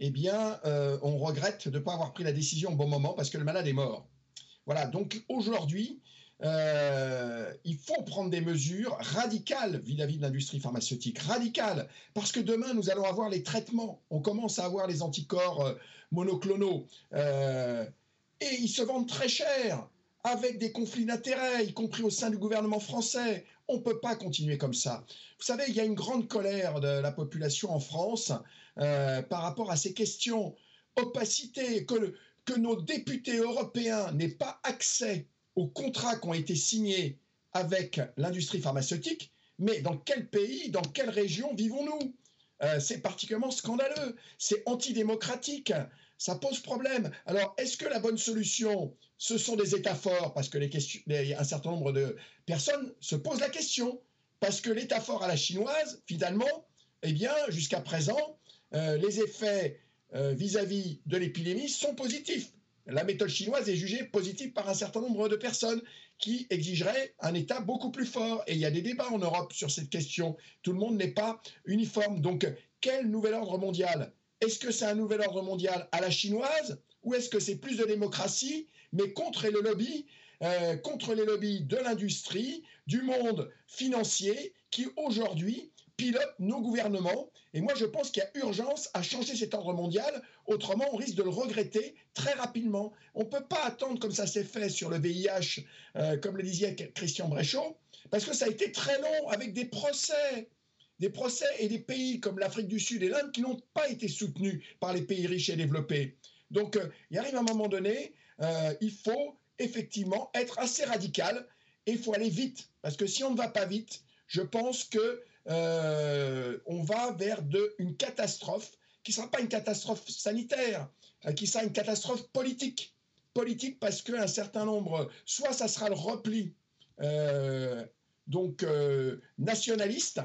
eh bien, euh, on regrette de ne pas avoir pris la décision au bon moment parce que le malade est mort. Voilà, donc aujourd'hui, euh, il faut prendre des mesures radicales vis-à-vis de l'industrie pharmaceutique, radicales, parce que demain, nous allons avoir les traitements. On commence à avoir les anticorps euh, monoclonaux, et ils se vendent très cher, avec des conflits d'intérêts, y compris au sein du gouvernement français. On ne peut pas continuer comme ça. Vous savez, il y a une grande colère de la population en France euh, par rapport à ces questions. Opacité, que, nos députés européens n'aient pas accès aux contrats qui ont été signés avec l'industrie pharmaceutique, mais dans quel pays, dans quelle région vivons-nous? Euh, C'est particulièrement scandaleux, c'est antidémocratique, ça pose problème. Alors, est-ce que la bonne solution, ce sont des États forts? Parce que les questions, un certain nombre de personnes se posent la question. Parce que l'État fort à la chinoise, finalement, eh bien, jusqu'à présent, euh, les effets euh, vis-à-vis de l'épidémie sont positifs. La méthode chinoise est jugée positive par un certain nombre de personnes qui exigeraient un État beaucoup plus fort. Et il y a des débats en Europe sur cette question. Tout le monde n'est pas uniforme. Donc, quel nouvel ordre mondial? Est-ce que c'est un nouvel ordre mondial à la chinoise ou est-ce que c'est plus de démocratie, mais contre les lobbies, euh, contre les lobbies de l'industrie, du monde financier, qui aujourd'hui pilote nos gouvernements. Et moi, je pense qu'il y a urgence à changer cet ordre mondial. Autrement, on risque de le regretter très rapidement. On ne peut pas attendre comme ça s'est fait sur le VIH, euh, comme le disait Christian Bréchot, parce que ça a été très long avec des procès. Des procès et des pays comme l'Afrique du Sud et l'Inde qui n'ont pas été soutenus par les pays riches et développés. Donc, euh, il arrive un moment donné, euh, il faut effectivement être assez radical et il faut aller vite. Parce que si on ne va pas vite, je pense que euh, on va vers de, une catastrophe qui ne sera pas une catastrophe sanitaire, euh, qui sera une catastrophe politique. Politique parce qu'un certain nombre, soit ça sera le repli euh, donc nationaliste,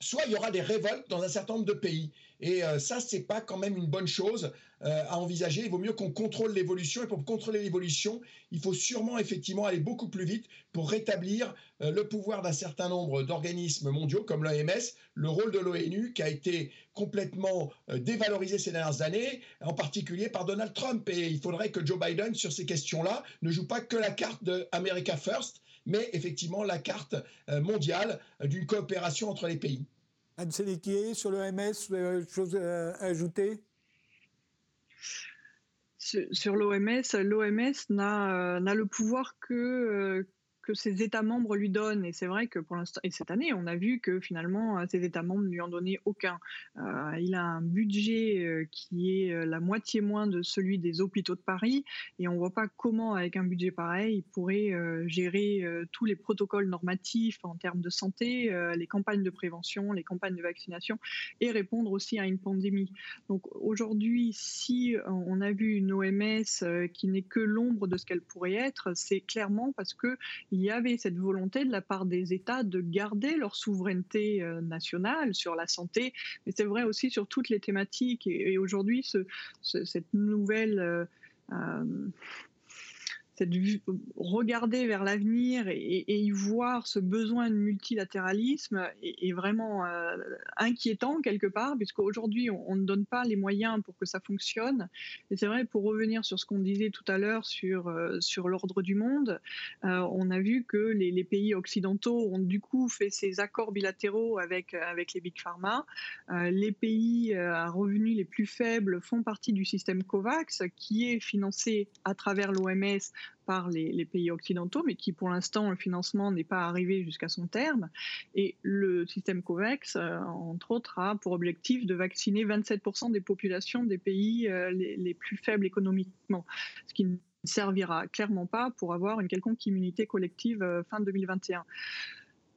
soit il y aura des révoltes dans un certain nombre de pays. Et euh, ça, c'est pas quand même une bonne chose euh, à envisager. Il vaut mieux qu'on contrôle l'évolution. Et pour contrôler l'évolution, il faut sûrement effectivement aller beaucoup plus vite pour rétablir euh, le pouvoir d'un certain nombre d'organismes mondiaux comme l'OMS, le rôle de l'ONU qui a été complètement dévalorisé ces dernières années, en particulier par Donald Trump. Et il faudrait que Joe Biden, sur ces questions-là, ne joue pas que la carte de America First, mais effectivement la carte mondiale d'une coopération entre les pays. Anne Sénéquier, sur l'OMS, euh, chose à ajouter? Sur, l'OMS, l'OMS n'a le pouvoir que, euh, que ses États membres lui donnent. Et c'est vrai que pour l'instant, et cette année, on a vu que finalement, euh, ces États membres ne lui en donnaient aucun. Euh, il a un budget euh, qui est la moitié moins de celui des hôpitaux de Paris, et on ne voit pas comment, avec un budget pareil, il pourrait gérer tous les protocoles normatifs en termes de santé, les campagnes de prévention, les campagnes de vaccination, et répondre aussi à une pandémie. Donc aujourd'hui, si on a vu une OMS qui n'est que l'ombre de ce qu'elle pourrait être, c'est clairement parce que il y avait cette volonté de la part des États de garder leur souveraineté euh, nationale sur la santé, mais c'est vrai aussi sur toutes les thématiques. Et, aujourd'hui, cette nouvelle euh, euh, regarder vers l'avenir et, y voir ce besoin de multilatéralisme est, vraiment euh, inquiétant quelque part, puisqu'aujourd'hui, on, on ne donne pas les moyens pour que ça fonctionne. Et c'est vrai, pour revenir sur ce qu'on disait tout à l'heure sur, euh, sur l'ordre du monde, euh, on a vu que les, pays occidentaux ont du coup fait ces accords bilatéraux avec, avec les big pharma. les pays à revenus les plus faibles font partie du système COVAX, qui est financé à travers l'OMS par les, pays occidentaux, mais qui pour l'instant, le financement n'est pas arrivé jusqu'à son terme. Et le système COVAX, euh, entre autres, a pour objectif de vacciner 27% des populations des pays euh, les, plus faibles économiquement, ce qui ne servira clairement pas pour avoir une quelconque immunité collective euh, fin 2021.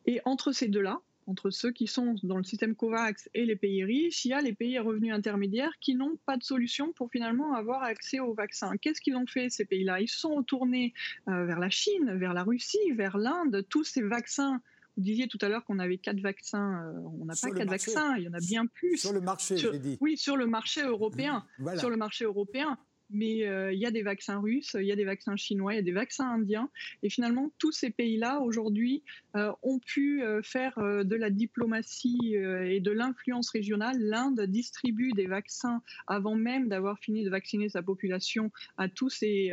Et entre ces deux-là, entre ceux qui sont dans le système COVAX et les pays riches, il y a les pays à revenus intermédiaires qui n'ont pas de solution pour finalement avoir accès aux vaccins. Qu'est-ce qu'ils ont fait, ces pays-là? Ils sont retournés euh, vers la Chine, vers la Russie, vers l'Inde. Tous ces vaccins vous disiez tout à l'heure qu'on avait quatre vaccins. Euh, on n'a pas quatre vaccins, il y en a bien plus. Sur le marché, dit. Oui, sur le marché européen. Sur le marché européen mais euh, il y a des vaccins russes, il y a des vaccins chinois, il y a des vaccins indiens. Et finalement, tous ces pays-là, aujourd'hui, euh, ont pu euh, faire de la diplomatie et de l'influence régionale. L'Inde distribue des vaccins avant même d'avoir fini de vacciner sa population à tous ces,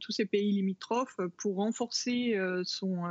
tous ces pays limitrophes pour renforcer son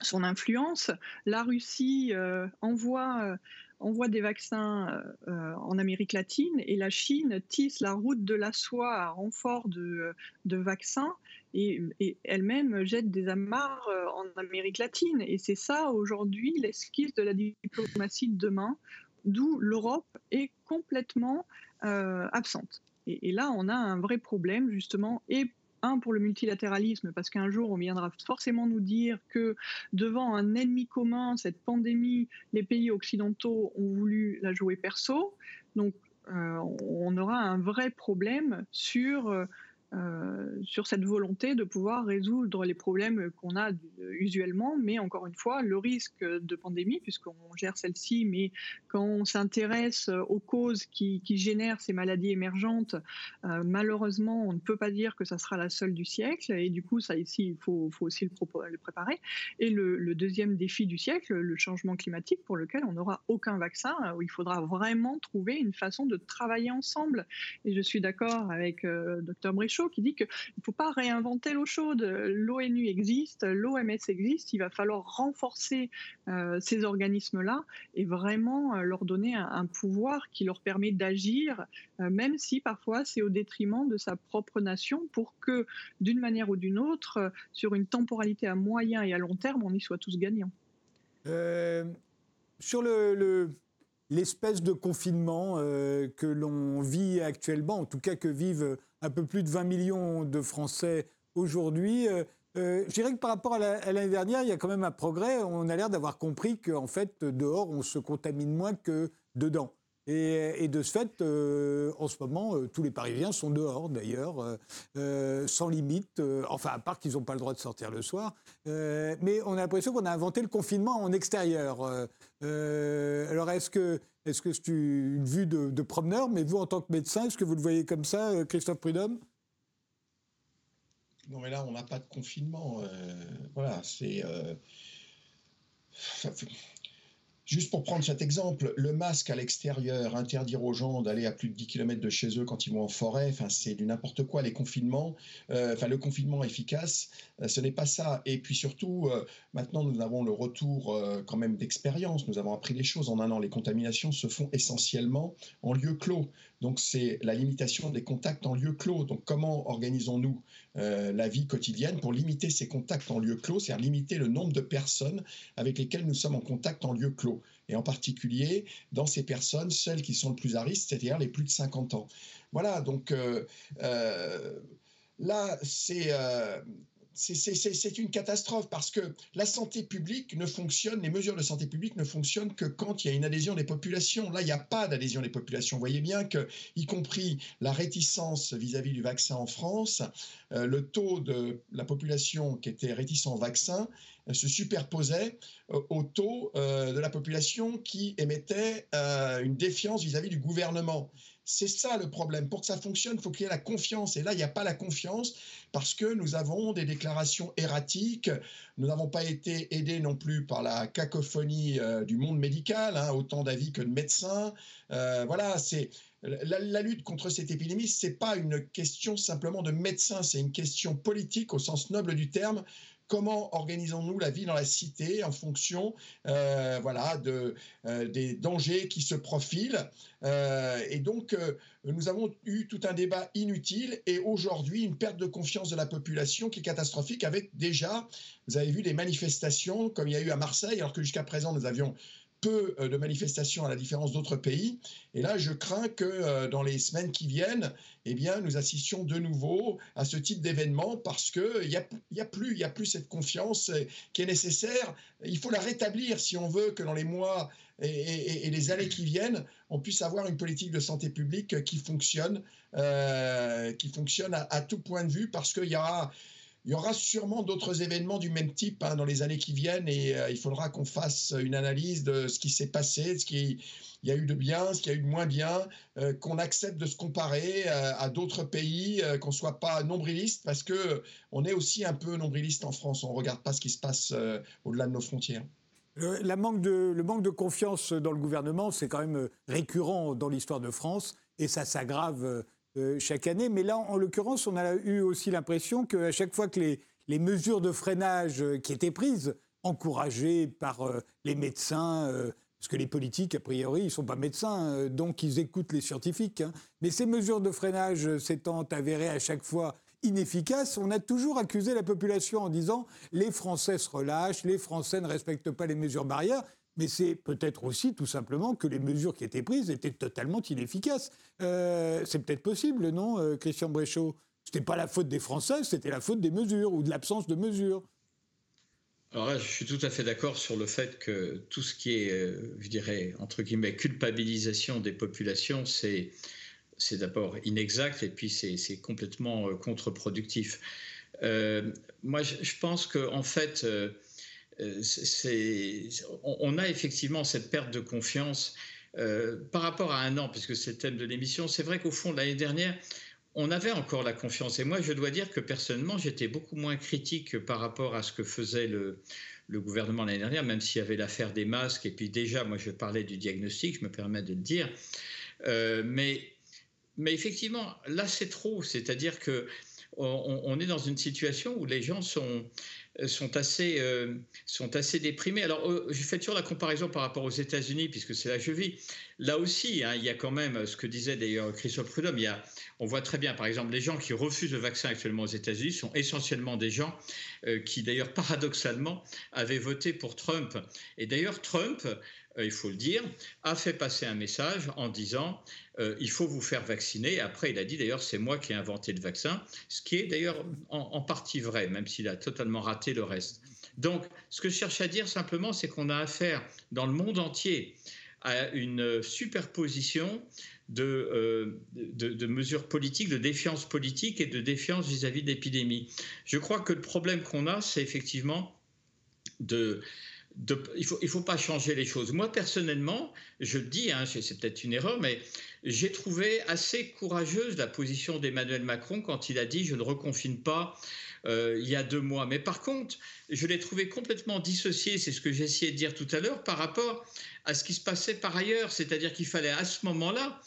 son influence. La Russie envoie envoie des vaccins euh, euh, en Amérique latine et la Chine tisse la route de la soie à renfort de, de vaccins et, elle-même jette des amarres euh, en Amérique latine. Et c'est ça aujourd'hui l'esquisse de la diplomatie de demain, d'où l'Europe est complètement absente. Et, et, là, on a un vrai problème justement et un, pour le multilatéralisme, parce qu'un jour, on viendra forcément nous dire que devant un ennemi commun, cette pandémie, les pays occidentaux ont voulu la jouer perso. Donc, euh, on aura un vrai problème sur euh, euh, sur cette volonté de pouvoir résoudre les problèmes qu'on a usuellement, mais encore une fois, le risque de pandémie, puisqu'on gère celle-ci, mais quand on s'intéresse aux causes qui, génèrent ces maladies émergentes, euh, malheureusement, on ne peut pas dire que ça sera la seule du siècle, et du coup, ça ici, il faut, aussi le, préparer. Et le, deuxième défi du siècle, le changement climatique, pour lequel on n'aura aucun vaccin, où il faudra vraiment trouver une façon de travailler ensemble. Et je suis d'accord avec euh, Dr Qui dit qu'il ne faut pas réinventer l'eau chaude. L'ONU existe, l'OMS existe, il va falloir renforcer euh, ces organismes-là et vraiment euh, leur donner un, pouvoir qui leur permet d'agir, euh, même si parfois c'est au détriment de sa propre nation, pour que d'une manière ou d'une autre, sur une temporalité à moyen et à long terme, on y soit tous gagnants. sur le, l'espèce de confinement que l'on vit actuellement, en tout cas que vivent un peu plus de 20 millions de Français aujourd'hui. Euh, euh, je dirais que par rapport à l'année dernière, il y a quand même un progrès. On a l'air d'avoir compris qu'en fait, dehors, on se contamine moins que dedans. Et, de ce fait, en ce moment, tous les Parisiens sont dehors, d'ailleurs, sans limite, enfin, à part qu'ils n'ont pas le droit de sortir le soir. mais on a l'impression qu'on a inventé le confinement en extérieur. alors, est-ce que c'est une vue de, de, promeneur? Mais vous, en tant que médecin, est-ce que vous le voyez comme ça, Christophe Prudhomme? Non, mais là, on n'a pas de confinement. voilà, c'est. Juste pour prendre cet exemple, le masque à l'extérieur, interdire aux gens d'aller à plus de 10 km de chez eux quand ils vont en forêt, c'est du n'importe quoi. Les confinements, euh, le confinement efficace, euh, ce n'est pas ça. Et puis surtout, euh, maintenant, nous avons le retour quand même d'expérience. Nous avons appris les choses en un an. Les contaminations se font essentiellement en lieu clos. Donc, c'est la limitation des contacts en lieu clos. Donc, comment organisons-nous la vie quotidienne pour limiter ces contacts en lieu clos, c'est-à-dire limiter le nombre de personnes avec lesquelles nous sommes en contact en lieu clos et en particulier dans ces personnes, celles qui sont le plus à risque, c'est-à-dire les plus de 50 ans. Voilà, donc euh, euh, là, c'est euh, c'est une catastrophe parce que la santé publique ne fonctionne, les mesures de santé publique ne fonctionnent que quand il y a une adhésion des populations. Là, il n'y a pas d'adhésion des populations. Vous voyez bien que, y compris la réticence vis-à-vis du vaccin en France, euh, le taux de la population qui était réticent au vaccin euh, se superposait euh, au taux de la population qui émettait une défiance vis à -vis du gouvernement. C'est ça le problème. Pour que ça fonctionne, il faut qu'il y ait la confiance. Et là, il n'y a pas la confiance parce que nous avons des déclarations erratiques. Nous n'avons pas été aidés non plus par la cacophonie euh, du monde médical, hein, autant d'avis que de médecins. Euh, voilà, c'est la, lutte contre cette épidémie, c'est pas une question simplement de médecins, c'est une question politique au sens noble du terme comment organisons-nous la vie dans la cité en fonction euh, voilà, de, euh, des dangers qui se profilent. Euh, et donc, nous avons eu tout un débat inutile et aujourd'hui une perte de confiance de la population qui est catastrophique avec déjà, vous avez vu, des manifestations comme il y a eu à Marseille, alors que jusqu'à présent, nous avions peu euh, de manifestations à la différence d'autres pays. Et là, je crains que euh, dans les semaines qui viennent, eh bien, nous assistions de nouveau à ce type d'événement parce qu'il n'y a, y a, plus, cette confiance euh, qui est nécessaire. Il faut la rétablir si on veut que dans les mois et, les années qui viennent, on puisse avoir une politique de santé publique qui fonctionne, qui fonctionne à, à, tout point de vue parce qu'il y aura il y aura sûrement d'autres événements du même type hein, dans les années qui viennent et euh, il faudra qu'on fasse une analyse de ce qui s'est passé, ce qui y a eu de bien, ce qu'il y a eu de moins bien, euh, qu'on accepte de se comparer euh, à d'autres pays, qu'on ne soit pas nombriliste, parce que on est aussi un peu nombriliste en France. On ne regarde pas ce qui se passe au-delà de nos frontières. De, le manque de confiance dans le gouvernement, c'est quand même récurrent dans l'histoire de France, et ça s'aggrave euh, chaque année. Mais là, en l'occurrence, on a eu aussi l'impression qu'à chaque fois que les, mesures de freinage euh, qui étaient prises, encouragées par euh, les médecins, parce que les politiques, a priori, ils ne sont pas médecins, donc ils écoutent les scientifiques. Hein. Mais ces mesures de freinage s'étant avérées à chaque fois inefficaces, on a toujours accusé la population en disant les Français se relâchent, les Français ne respectent pas les mesures barrières mais c'est peut-être aussi tout simplement que les mesures qui étaient prises étaient totalement inefficaces. Euh, c'est peut-être possible, non, euh, Christian Bréchot Ce n'était pas la faute des Français, c'était la faute des mesures ou de l'absence de mesures. Alors là, je suis tout à fait d'accord sur le fait que tout ce qui est, euh, je dirais, entre guillemets, culpabilisation des populations, c'est, c'est d'abord inexact et puis c'est, complètement contre-productif. moi, je, pense qu'en en fait, euh, on a effectivement cette perte de confiance euh, par rapport à un an, puisque c'est le thème de l'émission. C'est vrai qu'au fond, l'année dernière, on avait encore la confiance. Et moi, je dois dire que personnellement, j'étais beaucoup moins critique par rapport à ce que faisait le, gouvernement l'année dernière, même s'il y avait l'affaire des masques. Et puis déjà, moi, je parlais du diagnostic, je me permets de le dire. Euh, mais, effectivement, là, c'est trop. C'est-à-dire que on, est dans une situation où les gens sont, euh, sont assez, euh, sont assez déprimés. Alors, euh, je fais toujours la comparaison par rapport aux États-Unis, puisque c'est là que je vis. Là aussi, hein, il y a quand même ce que disait d'ailleurs Christophe Prudhomme. Il y a, on voit très bien, par exemple, les gens qui refusent le vaccin actuellement aux États-Unis sont essentiellement des gens qui, d'ailleurs, paradoxalement, avaient voté pour Trump. Et d'ailleurs, Trump, il faut le dire, a fait passer un message en disant euh, il faut vous faire vacciner. Après, il a dit d'ailleurs, c'est moi qui ai inventé le vaccin, ce qui est d'ailleurs en, partie vrai, même s'il a totalement raté le reste. Donc, ce que je cherche à dire simplement, c'est qu'on a affaire dans le monde entier à une superposition de, de, mesures politiques, de défiance politique et de défiance vis-à-vis de l'épidémie. Je crois que le problème qu'on a, c'est effectivement de, il ne faut, il faut pas changer les choses. Moi, personnellement, je le dis, hein, c'est peut-être une erreur, mais j'ai trouvé assez courageuse la position d'Emmanuel Macron quand il a dit je ne reconfine pas euh, il y a deux mois. Mais par contre, je l'ai trouvé complètement dissocié, c'est ce que essayé de dire tout à l'heure, par rapport à ce qui se passait par ailleurs. C'est-à-dire qu'il fallait à ce moment-là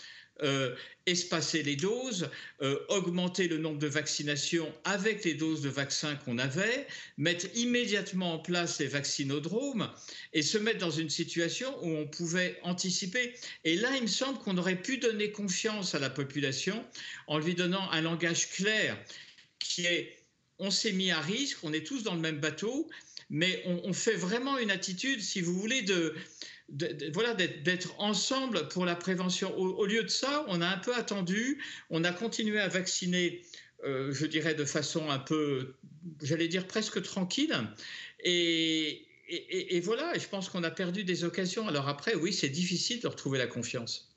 euh, espacer les doses, euh, augmenter le nombre de vaccinations avec les doses de vaccins qu'on avait, mettre immédiatement en place les vaccinodromes et se mettre dans une situation où on pouvait anticiper. Et là, il me semble qu'on aurait pu donner confiance à la population en lui donnant un langage clair qui est on s'est mis à risque, on est tous dans le même bateau, mais on fait vraiment une attitude, si vous voulez, de, voilà, d'être ensemble pour la prévention. Au, lieu de ça, on a un peu attendu, on a continué à vacciner, euh, je dirais, de façon un peu, j'allais dire presque tranquille. Et, voilà, je pense qu'on a perdu des occasions. Alors après, oui, c'est difficile de retrouver la confiance.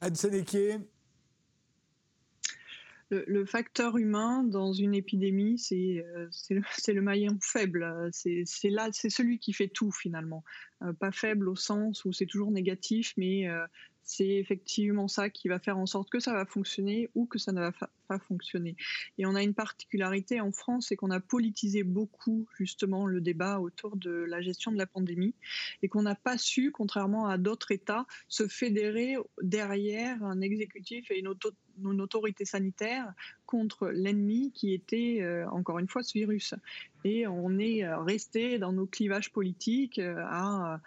Anne Sénéquier le, facteur humain dans une épidémie, c'est euh, le, maillon faible. C'est celui qui fait tout finalement. Euh, pas faible au sens où c'est toujours négatif, mais euh, c'est effectivement ça qui va faire en sorte que ça va fonctionner ou que ça ne va pas fonctionner. Et on a une particularité en France, c'est qu'on a politisé beaucoup justement le débat autour de la gestion de la pandémie et qu'on n'a pas su, contrairement à d'autres États, se fédérer derrière un exécutif et une, autorité sanitaire contre l'ennemi qui était, euh, encore une fois, ce virus. Et on est resté dans nos clivages politiques à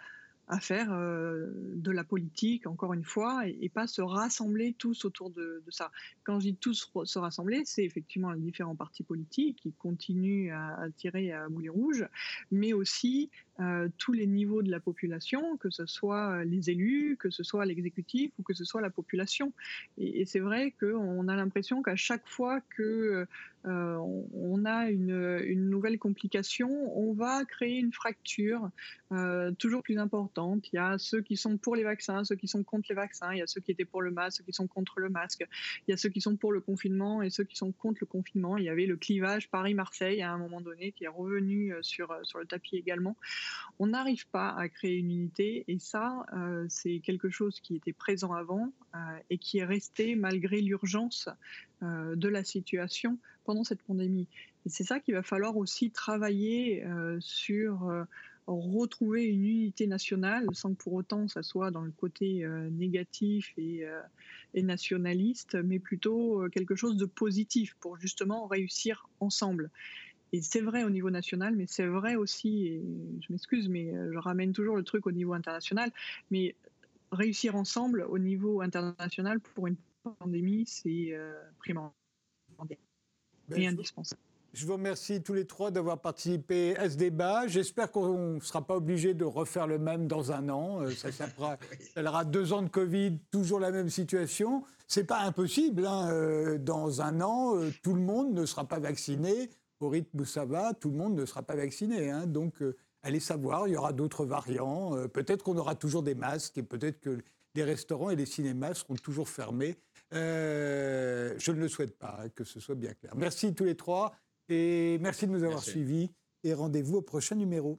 à faire euh, de la politique, encore une fois, et, pas se rassembler tous autour de, ça. Quand je dis tous se rassembler, c'est effectivement les différents partis politiques qui continuent à, tirer à boulet rouge, mais aussi euh, tous les niveaux de la population, que ce soit les élus, que ce soit l'exécutif ou que ce soit la population. Et, c'est vrai qu'on a l'impression qu'à chaque fois que euh, on a une, nouvelle complication, on va créer une fracture euh, toujours plus importante. Il y a ceux qui sont pour les vaccins, ceux qui sont contre les vaccins, il y a ceux qui étaient pour le masque, ceux qui sont contre le masque, il y a ceux qui sont pour le confinement et ceux qui sont contre le confinement. Il y avait le clivage Paris-Marseille à un moment donné qui est revenu sur, sur le tapis également on n'arrive pas à créer une unité et ça, euh, c'est quelque chose qui était présent avant euh, et qui est resté malgré l'urgence euh, de la situation pendant cette pandémie. C'est ça qu'il va falloir aussi travailler sur retrouver une unité nationale sans que pour autant ça soit dans le côté négatif et, nationaliste, mais plutôt quelque chose de positif pour justement réussir ensemble. Et c'est vrai au niveau national, mais c'est vrai aussi, et je m'excuse, mais euh, je ramène toujours le truc au niveau international, mais réussir ensemble au niveau international pour une pandémie, c'est euh, primordial ben, et indispensable. Je vous remercie tous les trois d'avoir participé à ce débat. J'espère qu'on ne sera pas obligé de refaire le même dans un an. Euh, ça, ça, fera, deux ans de Covid, toujours la même situation. C'est pas impossible. Hein. Dans un an, tout le monde ne sera pas vacciné au rythme où ça va, tout le monde ne sera pas vacciné. Hein. donc, euh, allez savoir, il y aura d'autres variants. Euh, peut-être qu'on aura toujours des masques et peut-être que les restaurants et les cinémas seront toujours fermés. Euh, je ne le souhaite pas, hein, que ce soit bien clair. Merci tous les trois et merci de nous avoir suivis et rendez-vous au prochain numéro.